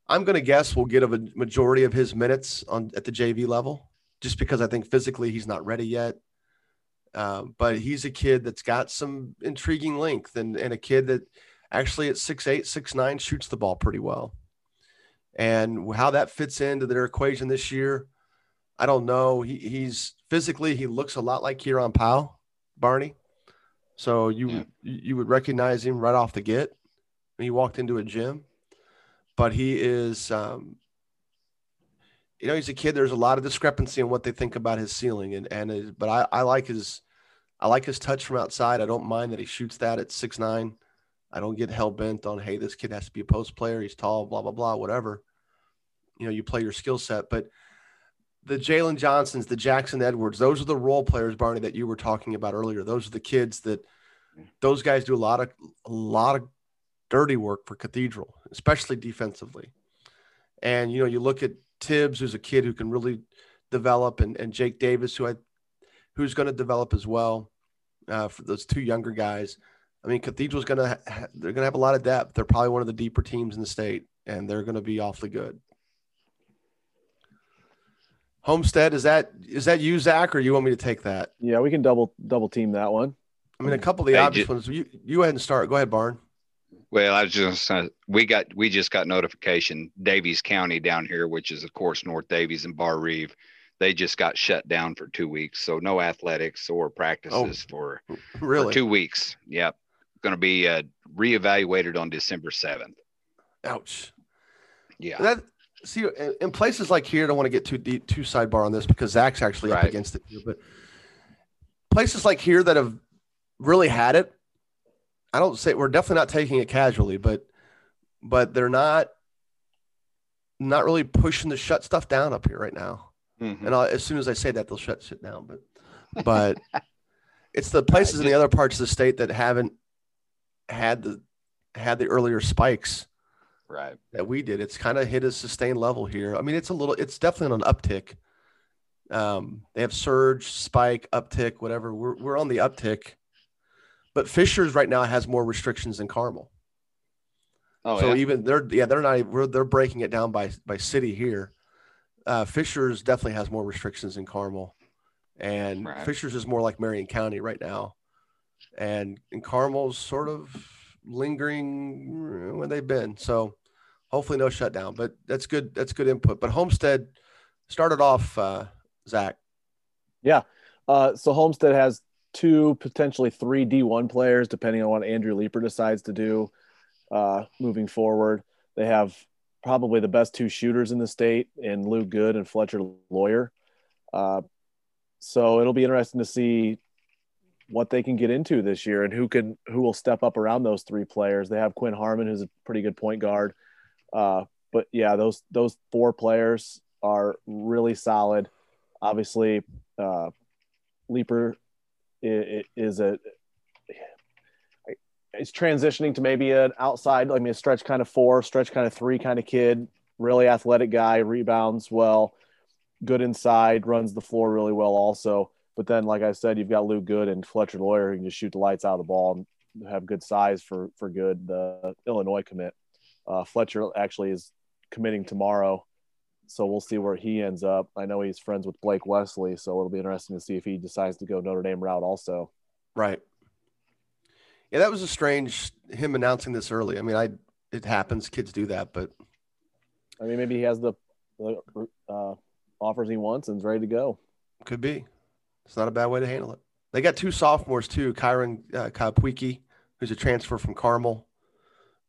I'm going to guess we'll get a majority of his minutes on at the JV level, just because I think physically he's not ready yet. Uh, but he's a kid that's got some intriguing length and, and a kid that actually at six eight, six nine shoots the ball pretty well. And how that fits into their equation this year, I don't know. He, he's physically he looks a lot like Kiyron Powell, Barney. So you yeah. you would recognize him right off the get when he walked into a gym but he is, um, you know, he's a kid. There's a lot of discrepancy in what they think about his ceiling, and and but I, I like his, I like his touch from outside. I don't mind that he shoots that at six nine. I don't get hell bent on hey, this kid has to be a post player. He's tall, blah blah blah, whatever. You know, you play your skill set, but the Jalen Johnsons, the Jackson Edwards, those are the role players, Barney, that you were talking about earlier. Those are the kids that those guys do a lot of a lot of dirty work for Cathedral, especially defensively. And you know, you look at Tibbs, who's a kid who can really develop, and, and Jake Davis, who I who's going to develop as well uh, for those two younger guys. I mean, Cathedral's going to ha- they're going to have a lot of depth. They're probably one of the deeper teams in the state, and they're going to be awfully good. Homestead is that is that you, Zach, or you want me to take that? Yeah, we can double double team that one. I mean, a couple of the Hey, obvious ju- ones. You you go ahead and start. Go ahead, Barn. Well, I was just uh, we got we just got notification Daviess County down here, which is of course North Daviess and Barr-Reeve. They just got shut down for two weeks, so no athletics or practices for, for Really? two weeks. Yep, going to be uh, reevaluated on December seventh. Ouch. Yeah, That see in- in places like here, I don't want to get too deep, too sidebar on this because Zach's actually up against it. Here, but places like here that have really had it, I don't say we're definitely not taking it casually, but but they're not not really pushing to shut stuff down up here right now. Mhm. And I'll, as soon as I say that, they'll shut shit down. But but it's the places in the other parts of the state that haven't had the had the earlier spikes right. that we did. It's kind of hit a sustained level here. I mean, it's a little, it's definitely on an uptick. Um, they have surge, spike, uptick, whatever. We're we're on the uptick, but Fishers right now has more restrictions than Carmel. Oh so yeah. even they're yeah they're not we're, they're breaking it down by by city here. Uh, Fishers definitely has more restrictions than Carmel, and Right. Fishers is more like Marion County right now, and and Carmel's sort of lingering where they've been. So hopefully no shutdown, but that's good. That's good input. But Homestead started off uh, Zach. Yeah. Uh, so Homestead has two, potentially three D1 players, depending on what Andrew Leeper decides to do uh, moving forward. They have probably the best two shooters in the state in Luke Goode and Fletcher Loyer. Uh, so it'll be interesting to see what they can get into this year and who can who will step up around those three players. They have Quinn Harmon, who's a pretty good point guard. Uh, but yeah, those those four players are really solid. Obviously, uh, Leaper is a is transitioning to maybe an outside, I mean, a stretch kind of four, stretch kind of three kind of kid. Really athletic guy, rebounds well, good inside, runs the floor really well also. But then, like I said, you've got Luke Goode and Fletcher Loyer who can just shoot the lights out of the ball and have good size for for good. The Illinois commit, uh, Fletcher actually is committing tomorrow so we'll see where he ends up. I know he's friends with Blake Wesley, so it'll be interesting to see if he decides to go Notre Dame route also. Right. Yeah, that was a strange him announcing this early. I mean, I it happens, kids do that, but I mean, maybe he has the, the uh, offers he wants and is ready to go. could be. It's not a bad way to handle it. They got two sophomores too, Kyron uh, Kapwiki, who's a transfer from Carmel.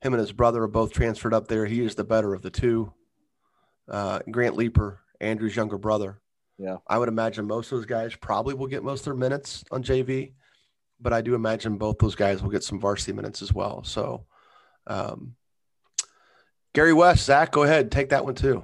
Him and his brother are both transferred up there. He is the better of the two. Uh, Grant Leaper, Andrew's younger brother. Yeah. I would imagine most of those guys probably will get most of their minutes on JV, but I do imagine both those guys will get some varsity minutes as well. So, um, Gary West, Zach, go ahead, take that one too.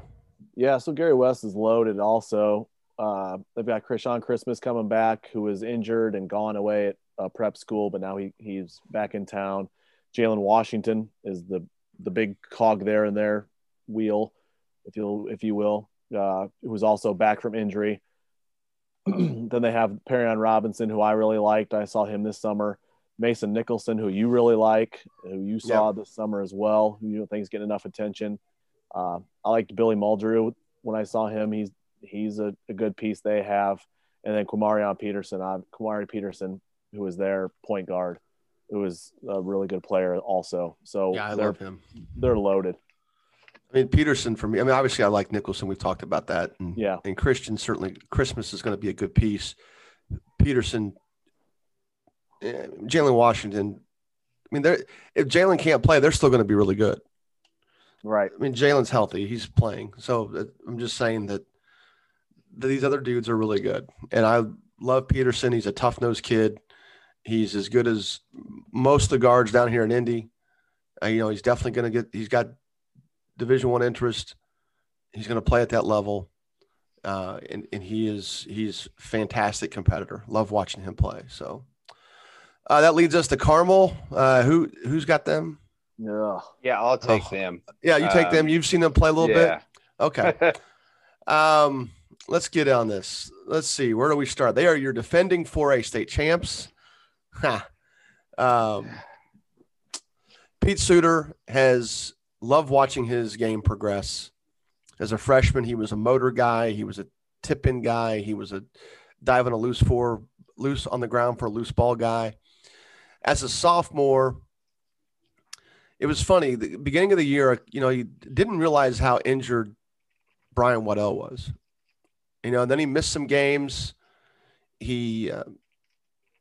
Yeah, so Gary West is loaded also. Uh, they've got Krishan Christmas coming back, who was injured and gone away at uh, prep school, but now he, he's back in town. Jalen Washington is the the big cog there in their wheel, if you if you will, uh, who was also back from injury. then they have Perion Robinson, who I really liked. I saw him this summer. Mason Nicholson, who you really like, who you saw this summer as well, who you don't think is getting enough attention. Uh, I liked Billy Muldrew when I saw him. He's he's a, a good piece they have, and then Quamarion Peterson, uh, Quamari Peterson, who is their point guard, who is a really good player also. So Yeah, I love him. they're loaded. I mean, Peterson for me. I mean, obviously, I like Nicholson. We've talked about that. And, Yeah. And Christian certainly. Christmas is going to be a good piece. Peterson, eh, Jalen Washington. I mean, if Jalen can't play, they're still going to be really good. Right. I mean, Jalen's healthy; he's playing. So uh, I'm just saying that, that these other dudes are really good, and I love Peterson. He's a tough nosed kid. He's as good as most of the guards down here in Indy. Uh, you know, he's definitely going to get. He's got Division One interest. He's going to play at that level, uh, and and he is he's fantastic competitor. Love watching him play. So uh, that leads us to Carmel. Uh, who who's got them? Yeah. Yeah, I'll take oh. them. Yeah, you take um, them. You've seen them play a little yeah. bit. Okay. um, let's get on this. Let's see. Where do we start? They are your defending 4A state champs. Ha. Um, Pete Suter has loved watching his game progress. As a freshman, he was a motor guy. He was a tip in guy. He was a diving a loose four, loose on the ground for a loose ball guy. As a sophomore, it was funny. The beginning of the year, you know, you didn't realize how injured Brian Waddell was. You know, and then he missed some games. He uh,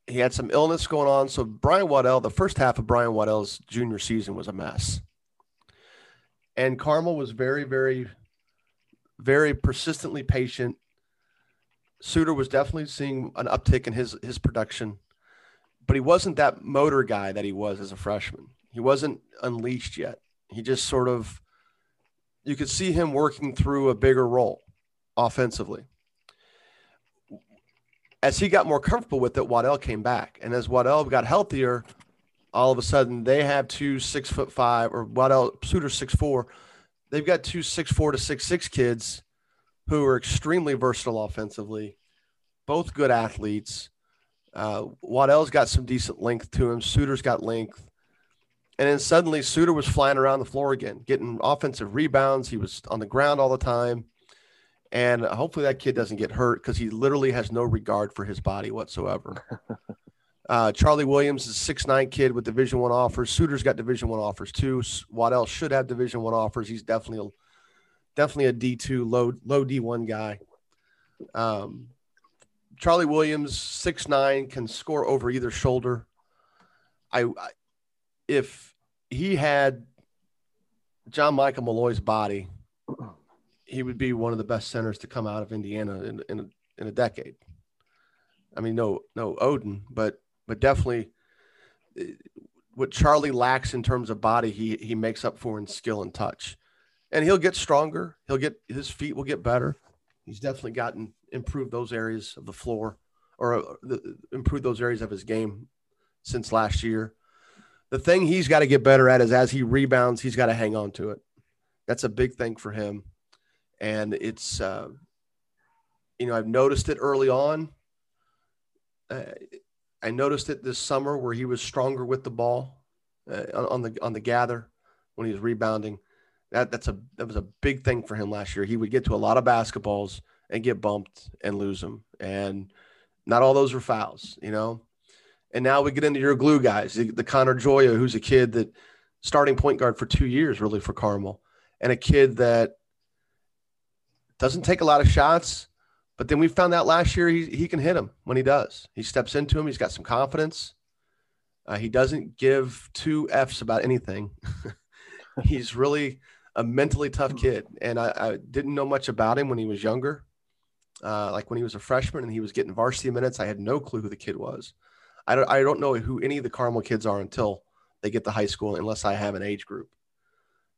he had some illness going on. So Brian Waddell, the first half of Brian Waddell's junior season was a mess. And Carmel was very, very, very persistently patient. Suter was definitely seeing an uptick in his his production, but he wasn't that motor guy that he was as a freshman. He wasn't unleashed yet. He just sort of you could see him working through a bigger role offensively as he got more comfortable with it, Waddell came back. And as Waddell got healthier, all of a sudden they have two six foot five or Waddell Suter six four. They've got two six four to six six kids who are extremely versatile offensively, both good athletes. Uh, Waddell's got some decent length to him. Suter's got length. And then suddenly Suter was flying around the floor again, getting offensive rebounds. He was on the ground all the time and hopefully that kid doesn't get hurt because he literally has no regard for his body whatsoever. uh, Charlie Williams is six nine kid with Division One offers. Suter's got Division One offers too. Waddell should have Division One offers. He's definitely a, definitely a D two low low D one guy. Um, Charlie Williams six nine can score over either shoulder. I, I if he had John Michael Malloy's body he would be one of the best centers to come out of Indiana in in a, in a decade. I mean, no no Oden, but but definitely eh, what Charlie lacks in terms of body, he he makes up for in skill and touch, and he'll get stronger. He'll get his feet will get better. He's definitely gotten improved those areas of the floor, or uh, the, improved those areas of his game since last year. The thing he's got to get better at is as he rebounds, he's got to hang on to it. That's a big thing for him and it's uh, you know I've noticed it early on. Uh, I noticed it this summer where he was stronger with the ball uh, on the on the gather when he was rebounding. That that's a that was a big thing for him last year. He would get to a lot of basketballs and get bumped and lose them, and not all those were fouls, you know. And now we get into your glue guys, the, the Connor Joya, who's a kid that starting point guard for two years really for Carmel, and a kid that doesn't take a lot of shots, but then we found out last year he, he can hit him when he does. He steps into him. He's got some confidence. Uh, he doesn't give two F's about anything. he's really a mentally tough kid. And I, I, didn't know much about him when he was younger. Uh, like when he was a freshman and he was getting varsity minutes, I had no clue who the kid was. I don't, I don't know who any of the Carmel kids are until they get to high school, unless I have an age group.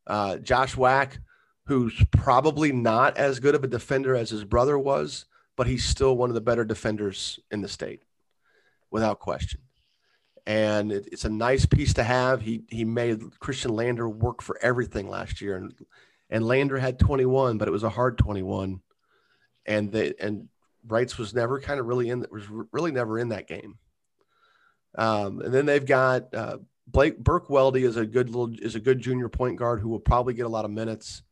Uh, Josh Wack, who's probably not as good of a defender as his brother was, but he's still one of the better defenders in the state, without question. And it, it's a nice piece to have. He he made Christian Lander work for everything last year, and and Lander had 21, but it was a hard 21, and the and Reitz was never kind of really in was really never in that game. Um, and then they've got uh, Blake Burke Weldy is a good little is a good junior point guard who will probably get a lot of minutes.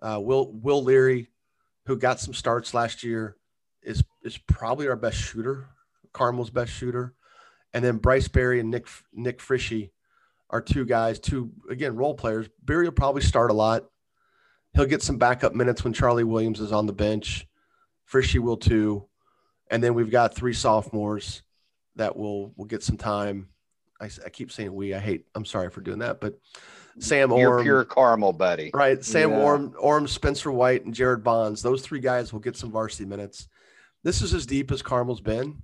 Uh, Will Will Leary, who got some starts last year, is is probably our best shooter, Carmel's best shooter, and then Bryce Berry and Nick Nick Frishy are two guys, two again role players. Berry will probably start a lot. He'll get some backup minutes when Charlie Williams is on the bench. Frishy will too, and then we've got three sophomores that will will get some time. I, I keep saying we. I hate. I'm sorry for doing that, but Sam Orm, Your pure caramel buddy. Right. Sam yeah. Orm, Orm, Spencer White, and Jared Bonds. Those three guys will get some varsity minutes. This is as deep as Carmel's been.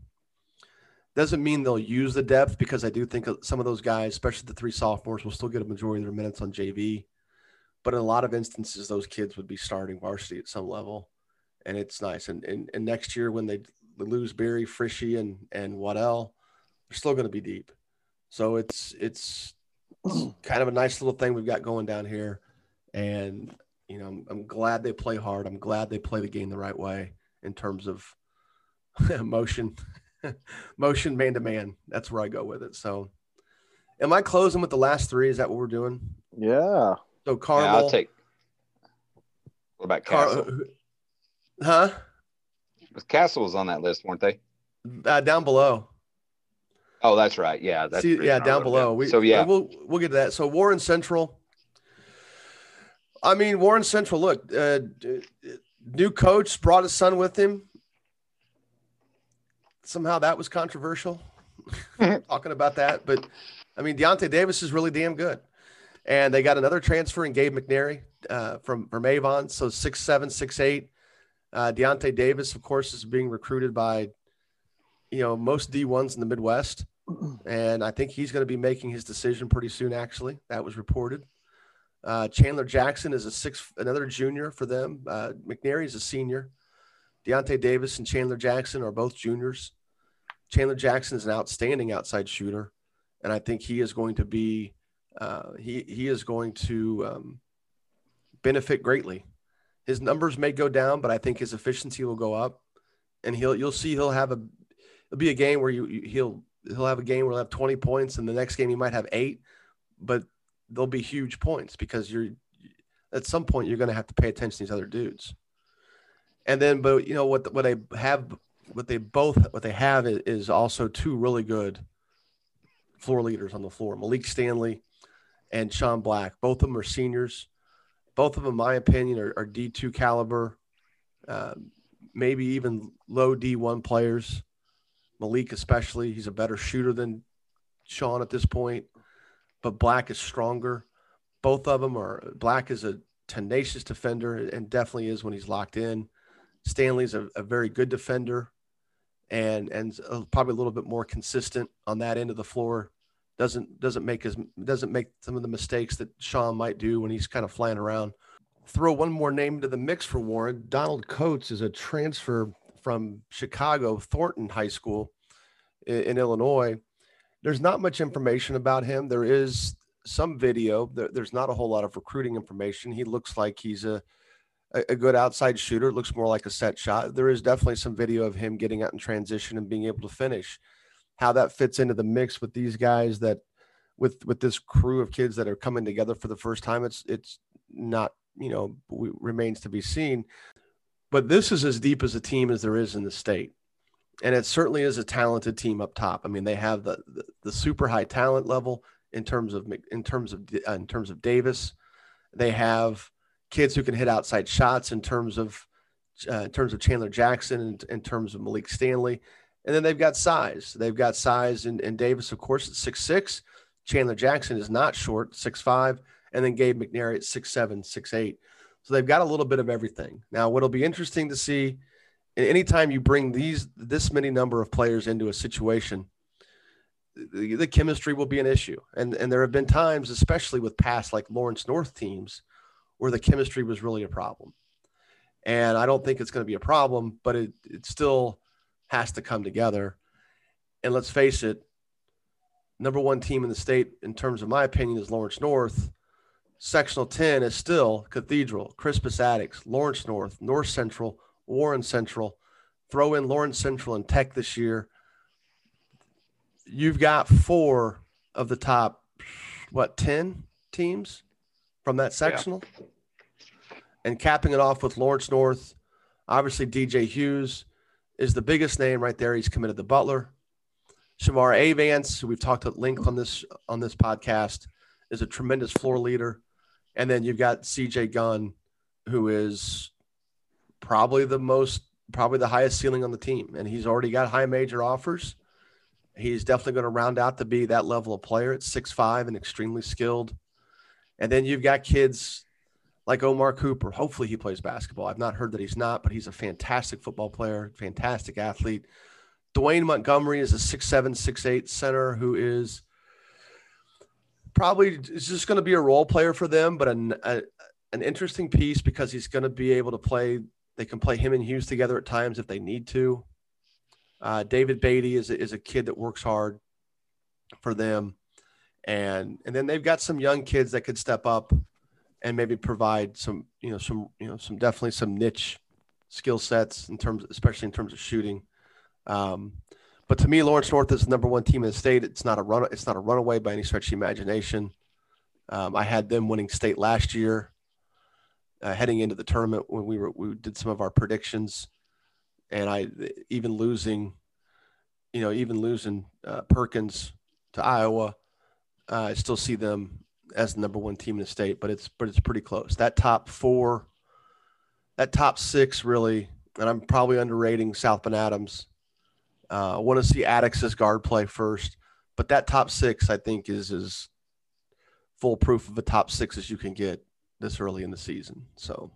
Doesn't mean they'll use the depth because I do think some of those guys, especially the three sophomores, will still get a majority of their minutes on JV. But in a lot of instances, those kids would be starting varsity at some level. and it's nice. And and, and next year when they lose Barry Frischi, and and Waddell, they're still going to be deep. So it's it's kind of a nice little thing we've got going down here, and you know I'm, I'm glad they play hard. I'm glad they play the game the right way in terms of motion, motion man to man. That's where I go with it. So, am I closing with the last three? Is that what we're doing? Yeah. So Carmel. Yeah, I'll take. What about Castle? Car- huh? Castle was on that list, weren't they? Uh, down below. Oh, that's right. Yeah, that's See, yeah, down below. We, so yeah, we'll we'll get to that. So Warren Central. I mean, Warren Central. Look, uh, new coach brought his son with him. Somehow that was controversial. Talking about that, but I mean, Deontay Davis is really damn good, and they got another transfer in Gabe McNary uh, from from Avon. So six seven, six eight. Uh, Deontay Davis, of course, is being recruited by you know most D ones in the Midwest and I think he's going to be making his decision pretty soon. Actually, that was reported. Uh, Chandler Jackson is a six, another junior for them. Uh, McNary is a senior. Deontay Davis and Chandler Jackson are both juniors. Chandler Jackson is an outstanding outside shooter, and I think he is going to be uh, he he is going to um, benefit greatly. His numbers may go down, but I think his efficiency will go up, and he'll you'll see he'll have a it'll be a game where you, you he'll he'll have a game where he'll have 20 points and the next game he might have eight, but they'll be huge points because you're at some point you're going to have to pay attention to these other dudes. And then, but you know what? What they have, what they both, what they have is, also two really good floor leaders on the floor: Malik Stanley and Sean Black. Both of them are seniors. Both of them, in my opinion, are, are D two caliber, uh, maybe even low D one players. Malik, especially, he's a better shooter than Sean at this point, but Black is stronger. Both of them are Black is a tenacious defender and definitely is when he's locked in. Stanley's a, a very good defender and and uh, probably a little bit more consistent on that end of the floor. Doesn't doesn't make his doesn't make some of the mistakes that Sean might do when he's kind of flying around. Throw one more name into the mix for Warren. Donald Coates is a transfer from Chicago Thornton High School in, in Illinois. There's not much information about him. There is some video. There, there's not a whole lot of recruiting information. He looks like he's a a good outside shooter. It looks more like a set shot. There is definitely some video of him getting out in transition and being able to finish. How that fits into the mix with these guys that with with this crew of kids that are coming together for the first time, it's it's not you know remains to be seen. But this is as deep as a team as there is in the state. And it certainly is a talented team up top. I mean, they have the, the, the super high talent level in terms of in terms of uh, in terms of Davis. They have kids who can hit outside shots in terms of uh, in terms of Chandler Jackson and in terms of Malik Stanley. And then they've got size. They've got size and, and Davis, of course, at six six. Chandler Jackson is not short, six five, and then Gabe McNary at six seven, six eight. So they've got a little bit of everything. Now, what'll be interesting to see, anytime you bring these this many number of players into a situation, the, the chemistry will be an issue. And and there have been times, especially with past like Lawrence North teams, where the chemistry was really a problem. And I don't think it's going to be a problem, but it it still has to come together. And let's face it, number one team in the state, in terms of my opinion, is Lawrence North Sectional 10 is still Cathedral, Crispus Attucks, Lawrence North, North Central, Warren Central. Throw in Lawrence Central and Tech this year. You've got four of the top, what, 10 teams from that sectional? Yeah. And capping it off with Lawrence North, obviously DJ Hughes is the biggest name right there. He's committed to Butler. Shamar Avance, who we've talked at length on this on this podcast, is a tremendous floor leader. And then you've got CJ Gunn, who is probably the most, probably the highest ceiling on the team. And he's already got high major offers. He's definitely going to round out to be that level of player at six five and extremely skilled. And then you've got kids like Omar Cooper. Hopefully he plays basketball. I've not heard that he's not, but he's a fantastic football player, fantastic athlete. Dwayne Montgomery is a six seven, six eight center who is probably is just going to be a role player for them, but an a, an interesting piece because he's going to be able to play They can play him and Hughes together at times if they need to. Uh, David Beatty is a, is a kid that works hard for them, and and then they've got some young kids that could step up and maybe provide some you know some you know some definitely some niche skill sets in terms, especially in terms of shooting. Um, but to me, Lawrence North is the number one team in the state. It's not a run. It's not a runaway by any stretch of the imagination. Um, I had them winning state last year, uh, heading into the tournament when we were we did some of our predictions, and I even losing, you know, even losing uh, Perkins to Iowa, uh, I still see them as the number one team in the state. But it's but it's pretty close. That top four, that top six really, and I'm probably underrating South Bend Adams uh, I want to see Attucks's guard play first, but that top six I think is as full proof of a top six as you can get this early in the season. So,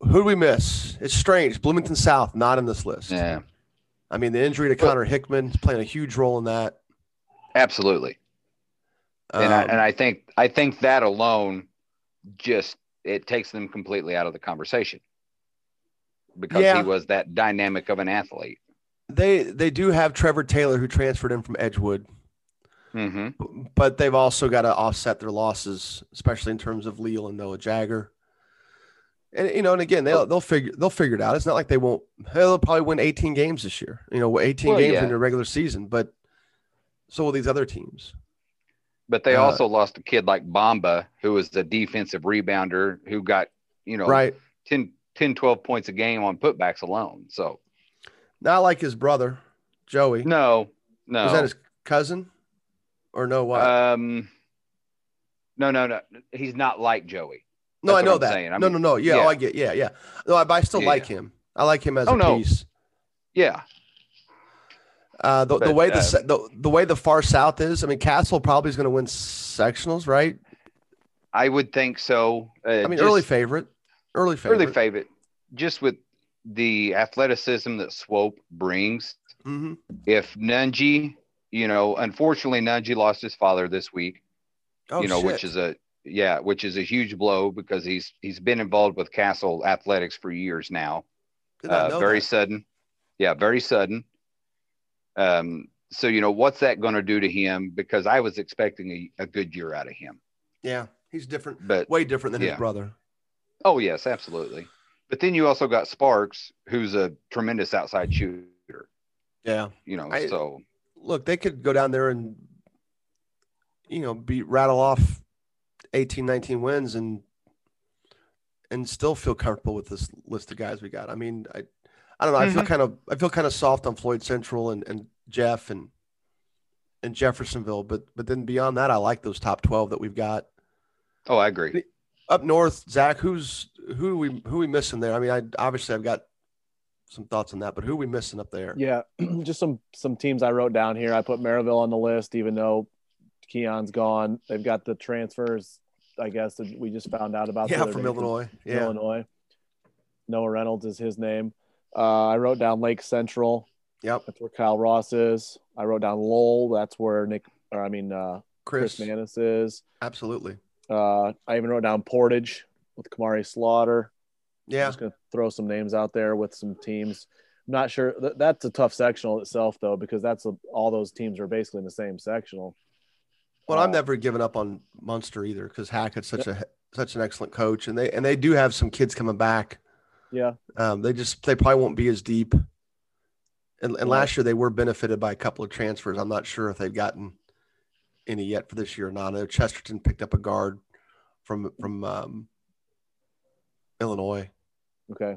who do we miss? It's strange. Bloomington South not in this list. Yeah. I mean, the injury to Connor Hickman is playing a huge role in that. Absolutely. Um, and I, and I think I think that alone just it takes them completely out of the conversation because yeah. he was that dynamic of an athlete. They they do have Trevor Taylor who transferred in from Edgewood, mm-hmm. but they've also got to offset their losses, especially in terms of Leal and Noah Jagger. And you know, and again, they'll they'll figure they'll figure it out. It's not like they won't. They'll probably win 18 games this year. You know, 18 well, games yeah. in the regular season, but so will these other teams. But they uh, also lost a kid like Bomba, who was a defensive rebounder who got you know right 10, 10, 12 points a game on putbacks alone. So not like his brother, Joey. No, no. Is that his cousin? Or no what? Um no, no, no. He's not like Joey. That's no, I know I'm that. I mean, no, no, no. Yeah, yeah. Oh, I get. Yeah, yeah. No, I, but I still yeah. like him. I like him as oh, a no. piece. Yeah. Uh, the, but, the way uh, the, the the way the far south is, I mean, Castle probably is going to win sectionals, right? I would think so. Uh, I mean, just, early favorite. Early favorite. Early favorite. Just with the athleticism that Swope brings. Mm-hmm. If Nunji, you know, unfortunately Nunji lost his father this week. Oh, you know, shit. which is a yeah, which is a huge blow because he's he's been involved with Castle athletics for years now. Uh, very that. sudden. Yeah, very sudden. Um, so you know, what's that going to do to him? Because I was expecting a, a, good year out of him. Yeah, he's different, but way different than yeah. his brother. Oh yes, absolutely. But then you also got Sparks, who's a tremendous outside shooter. Yeah, you know. I, so look, they could go down there and you know be rattle off 18, 19 wins and and still feel comfortable with this list of guys we got. I mean, I I don't know. Mm-hmm. I feel kind of I feel kind of soft on Floyd Central and, and Jeff and and Jeffersonville, but but then beyond that, I like those top twelve that we've got. Oh, I agree up north, Zach, who's who are we who are we missing there? I mean, I obviously I've got some thoughts on that, but who are we missing up there? Yeah, just some some teams I wrote down here. I put Merrillville on the list, even though Keon's gone. They've got the transfers, I guess that we just found out about. Yeah, from Illinois. From yeah, Illinois. Noah Reynolds is his name. Uh, I wrote down Lake Central. Yep, that's where Kyle Ross is. I wrote down Lowell. That's where Nick, or I mean uh, Chris, Chris Manis is. Absolutely. Uh, I even wrote down Portage with Kamari Slaughter. Yeah. I'm just going to throw some names out there with some teams. I'm not sure. That's a tough sectional itself, though, because that's a, all those teams are basically in the same sectional. Well, uh, I'm never given up on Munster either because Hackett's such a such an excellent coach, and they and they do have some kids coming back. Yeah, um, they just they probably won't be as deep. And, and last year they were benefited by a couple of transfers. I'm not sure if they've gotten any yet for this year or not. I know Chesterton picked up a guard from from um, Illinois. Okay.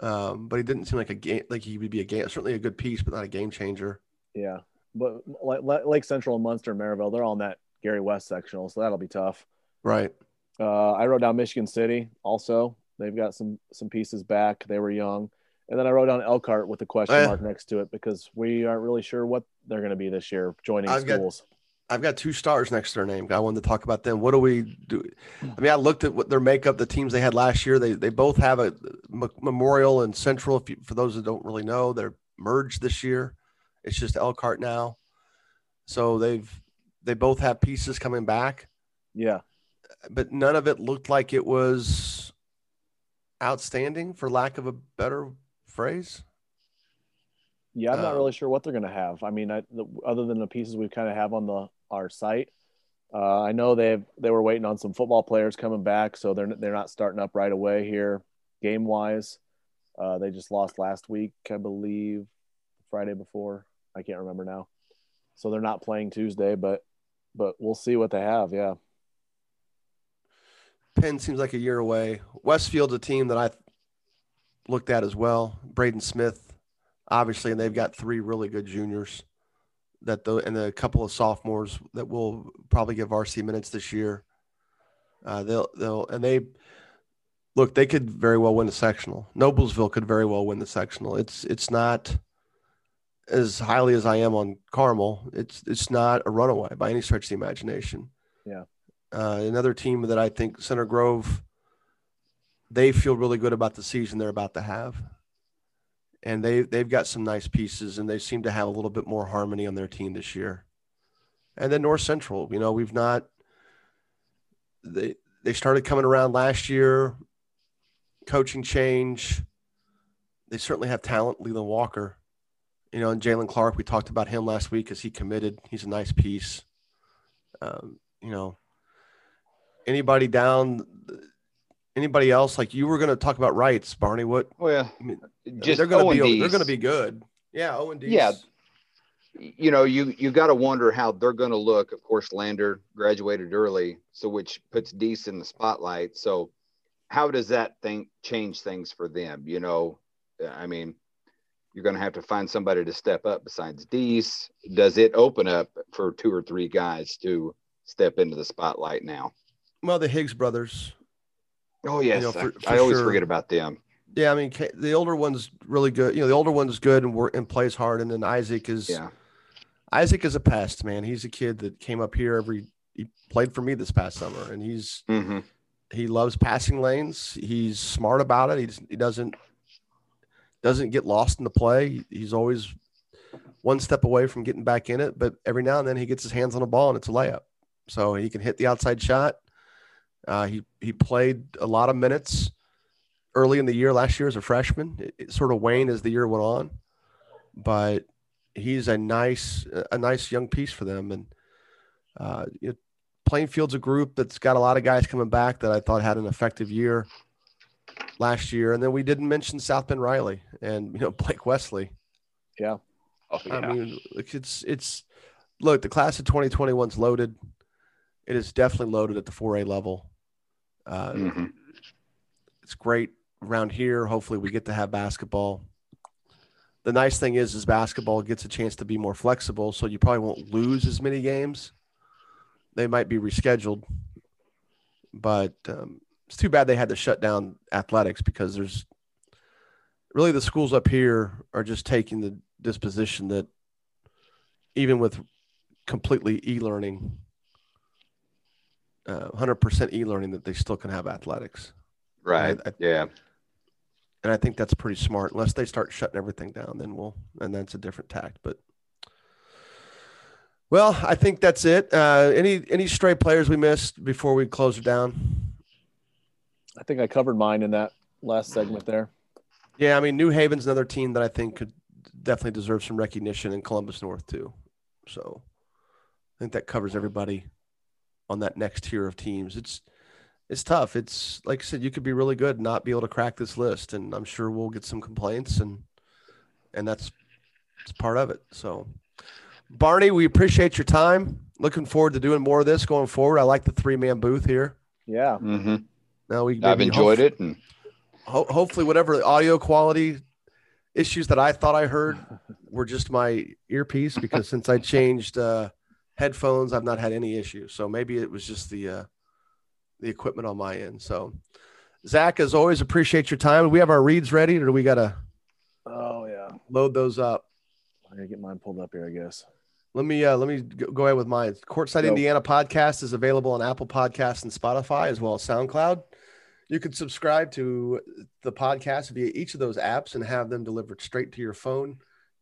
Um, but he didn't seem like a game like he would be a game certainly a good piece, but not a game changer. Yeah, but like Lake Central and Munster and Merrillville, they're all in that Gary West sectional, so that'll be tough. Right. Uh, I wrote down Michigan City also. They've got some some pieces back. They were young. And then I wrote down Elkhart with a question uh, mark next to it because we aren't really sure what they're going to be this year joining I've schools. Got, I've got two stars next to their name. I wanted to talk about them. What do we do? I mean, I looked at what their makeup, the teams they had last year. They they both have a Memorial and Central. If you, for those that don't really know, they're merged this year. It's just Elkhart now. So they've they both have pieces coming back. Yeah, but none of it looked like it was outstanding, for lack of a better phrase. Yeah, I'm not Um, really sure what they're going to have. I mean, I, the, other than the pieces we kind of have on the our site, uh, I know they've they were waiting on some football players coming back, so they're they're not starting up right away here, game wise. Uh, they just lost last week, I believe, Friday before. I can't remember now. So they're not playing Tuesday, but but we'll see what they have. Yeah, Penn seems like a year away. Westfield's a team that I looked at as well. Braden Smith, obviously, and they've got three really good juniors that the and a couple of sophomores that will probably get varsity minutes this year. Uh, they'll they'll and they look they could very well win the sectional. Noblesville could very well win the sectional. It's it's not as highly as I am on Carmel. It's it's not a runaway by any stretch of the imagination. Yeah. Uh, another team that I think Center Grove, they feel really good about the season they're about to have, and they they've got some nice pieces, and they seem to have a little bit more harmony on their team this year. And then North Central, you know, we've not they they started coming around last year, coaching change. They certainly have talent. Leland Walker, you know, and Jalen Clark. We talked about him last week as he committed. He's a nice piece. Um, you know, anybody down, anybody else like you were going to talk about Reitz, Barney? What? Oh, well, I mean, just they're going to be they're going to be good. Yeah, O and D. Yeah. you know, you you got to wonder how they're going to look. Of course, Lander graduated early, so which puts Deese in the spotlight. So, how does that thing change things for them? You know, I mean, you're going to have to find somebody to step up besides Deese. Does it open up for two or three guys to step into the spotlight now? Well, the Higgs brothers. Oh yes, know, for- I, for I always sure. forget about them. Yeah, I mean the older one's really good. You know, the older one's good and work and plays hard, and then Isaac is Yeah, Isaac is a pest, man. He's a kid that came up here every. He played for me this past summer, and he's hmm he loves passing lanes. He's smart about it. He he doesn't doesn't get lost in the play. He's always one step away from getting back in it, but every now and then he gets his hands on a ball and it's a layup. So he can hit the outside shot. Uh, he he played a lot of minutes early in the year last year as a freshman. It, it sort of waned as the year went on, but he's a nice a nice young piece for them. And uh, you know, Plainfield's a group that's got a lot of guys coming back that I thought had an effective year last year. And then we didn't mention South Bend Riley and you know Blake Wesley. yeah. oh, yeah. I mean, it's it's look the class of 2021's loaded. It is definitely loaded at the 4A level. Uh, Mhm. It's great around here. Hopefully, we get to have basketball. The nice thing is, is basketball gets a chance to be more flexible, so you probably won't lose as many games. They might be rescheduled, but um, it's too bad they had to shut down athletics because there's really the schools up here are just taking the disposition that even with completely e-learning, uh, 100% e-learning, that they still can have athletics. right. I- I- yeah. and I think that's pretty smart. Unless they start shutting everything down, then we'll, and that's a different tact. But well, I think that's it. Uh, any any stray players we missed before we close it down? I think I covered mine in that last segment there. Yeah, I mean New Haven's another team that I think could definitely deserve some recognition, and Columbus North too. So I think that covers everybody on that next tier of teams. It's it's tough. It's like I said, you could be really good and not be able to crack this list, and I'm sure we'll get some complaints, and and that's it's part of it. So Barney, we appreciate your time. Looking forward to doing more of this going forward. I like the three man booth here. Yeah. Mm-hmm. Now we I've enjoyed hope- it, and ho- hopefully whatever audio quality issues that I thought I heard were just my earpiece because since I changed uh, headphones, I've not had any issues. So maybe it was just the uh, the equipment on my end. So Zach, as always, appreciate your time. We have our reads ready, or do we got to Oh yeah. load those up? I gotta get mine pulled up here, I guess. Let me uh, let me go ahead with mine. Courtside Go. Indiana podcast is available on Apple Podcasts and Spotify as well as SoundCloud. You can subscribe to the podcast via each of those apps and have them delivered straight to your phone,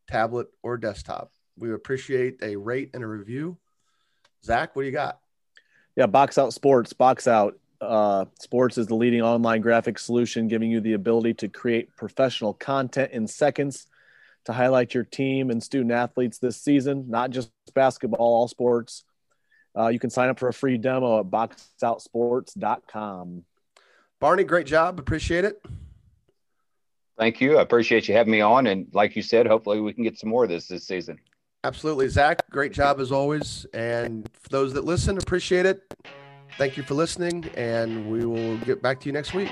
tablet, or desktop. We appreciate a rate and a review. Zach, what do you got? Yeah, Box Out Sports, Box Out. uh, Sports is the leading online graphic solution, giving you the ability to create professional content in seconds to highlight your team and student athletes this season, not just basketball, all sports. Uh, you can sign up for a free demo at boxoutsports.com. Barney, great job. Appreciate it. Thank you. I appreciate you having me on. And like you said, hopefully we can get some more of this this season. Absolutely. Zach, great job as always. And for those that listen, appreciate it. Thank you for listening, and we will get back to you next week.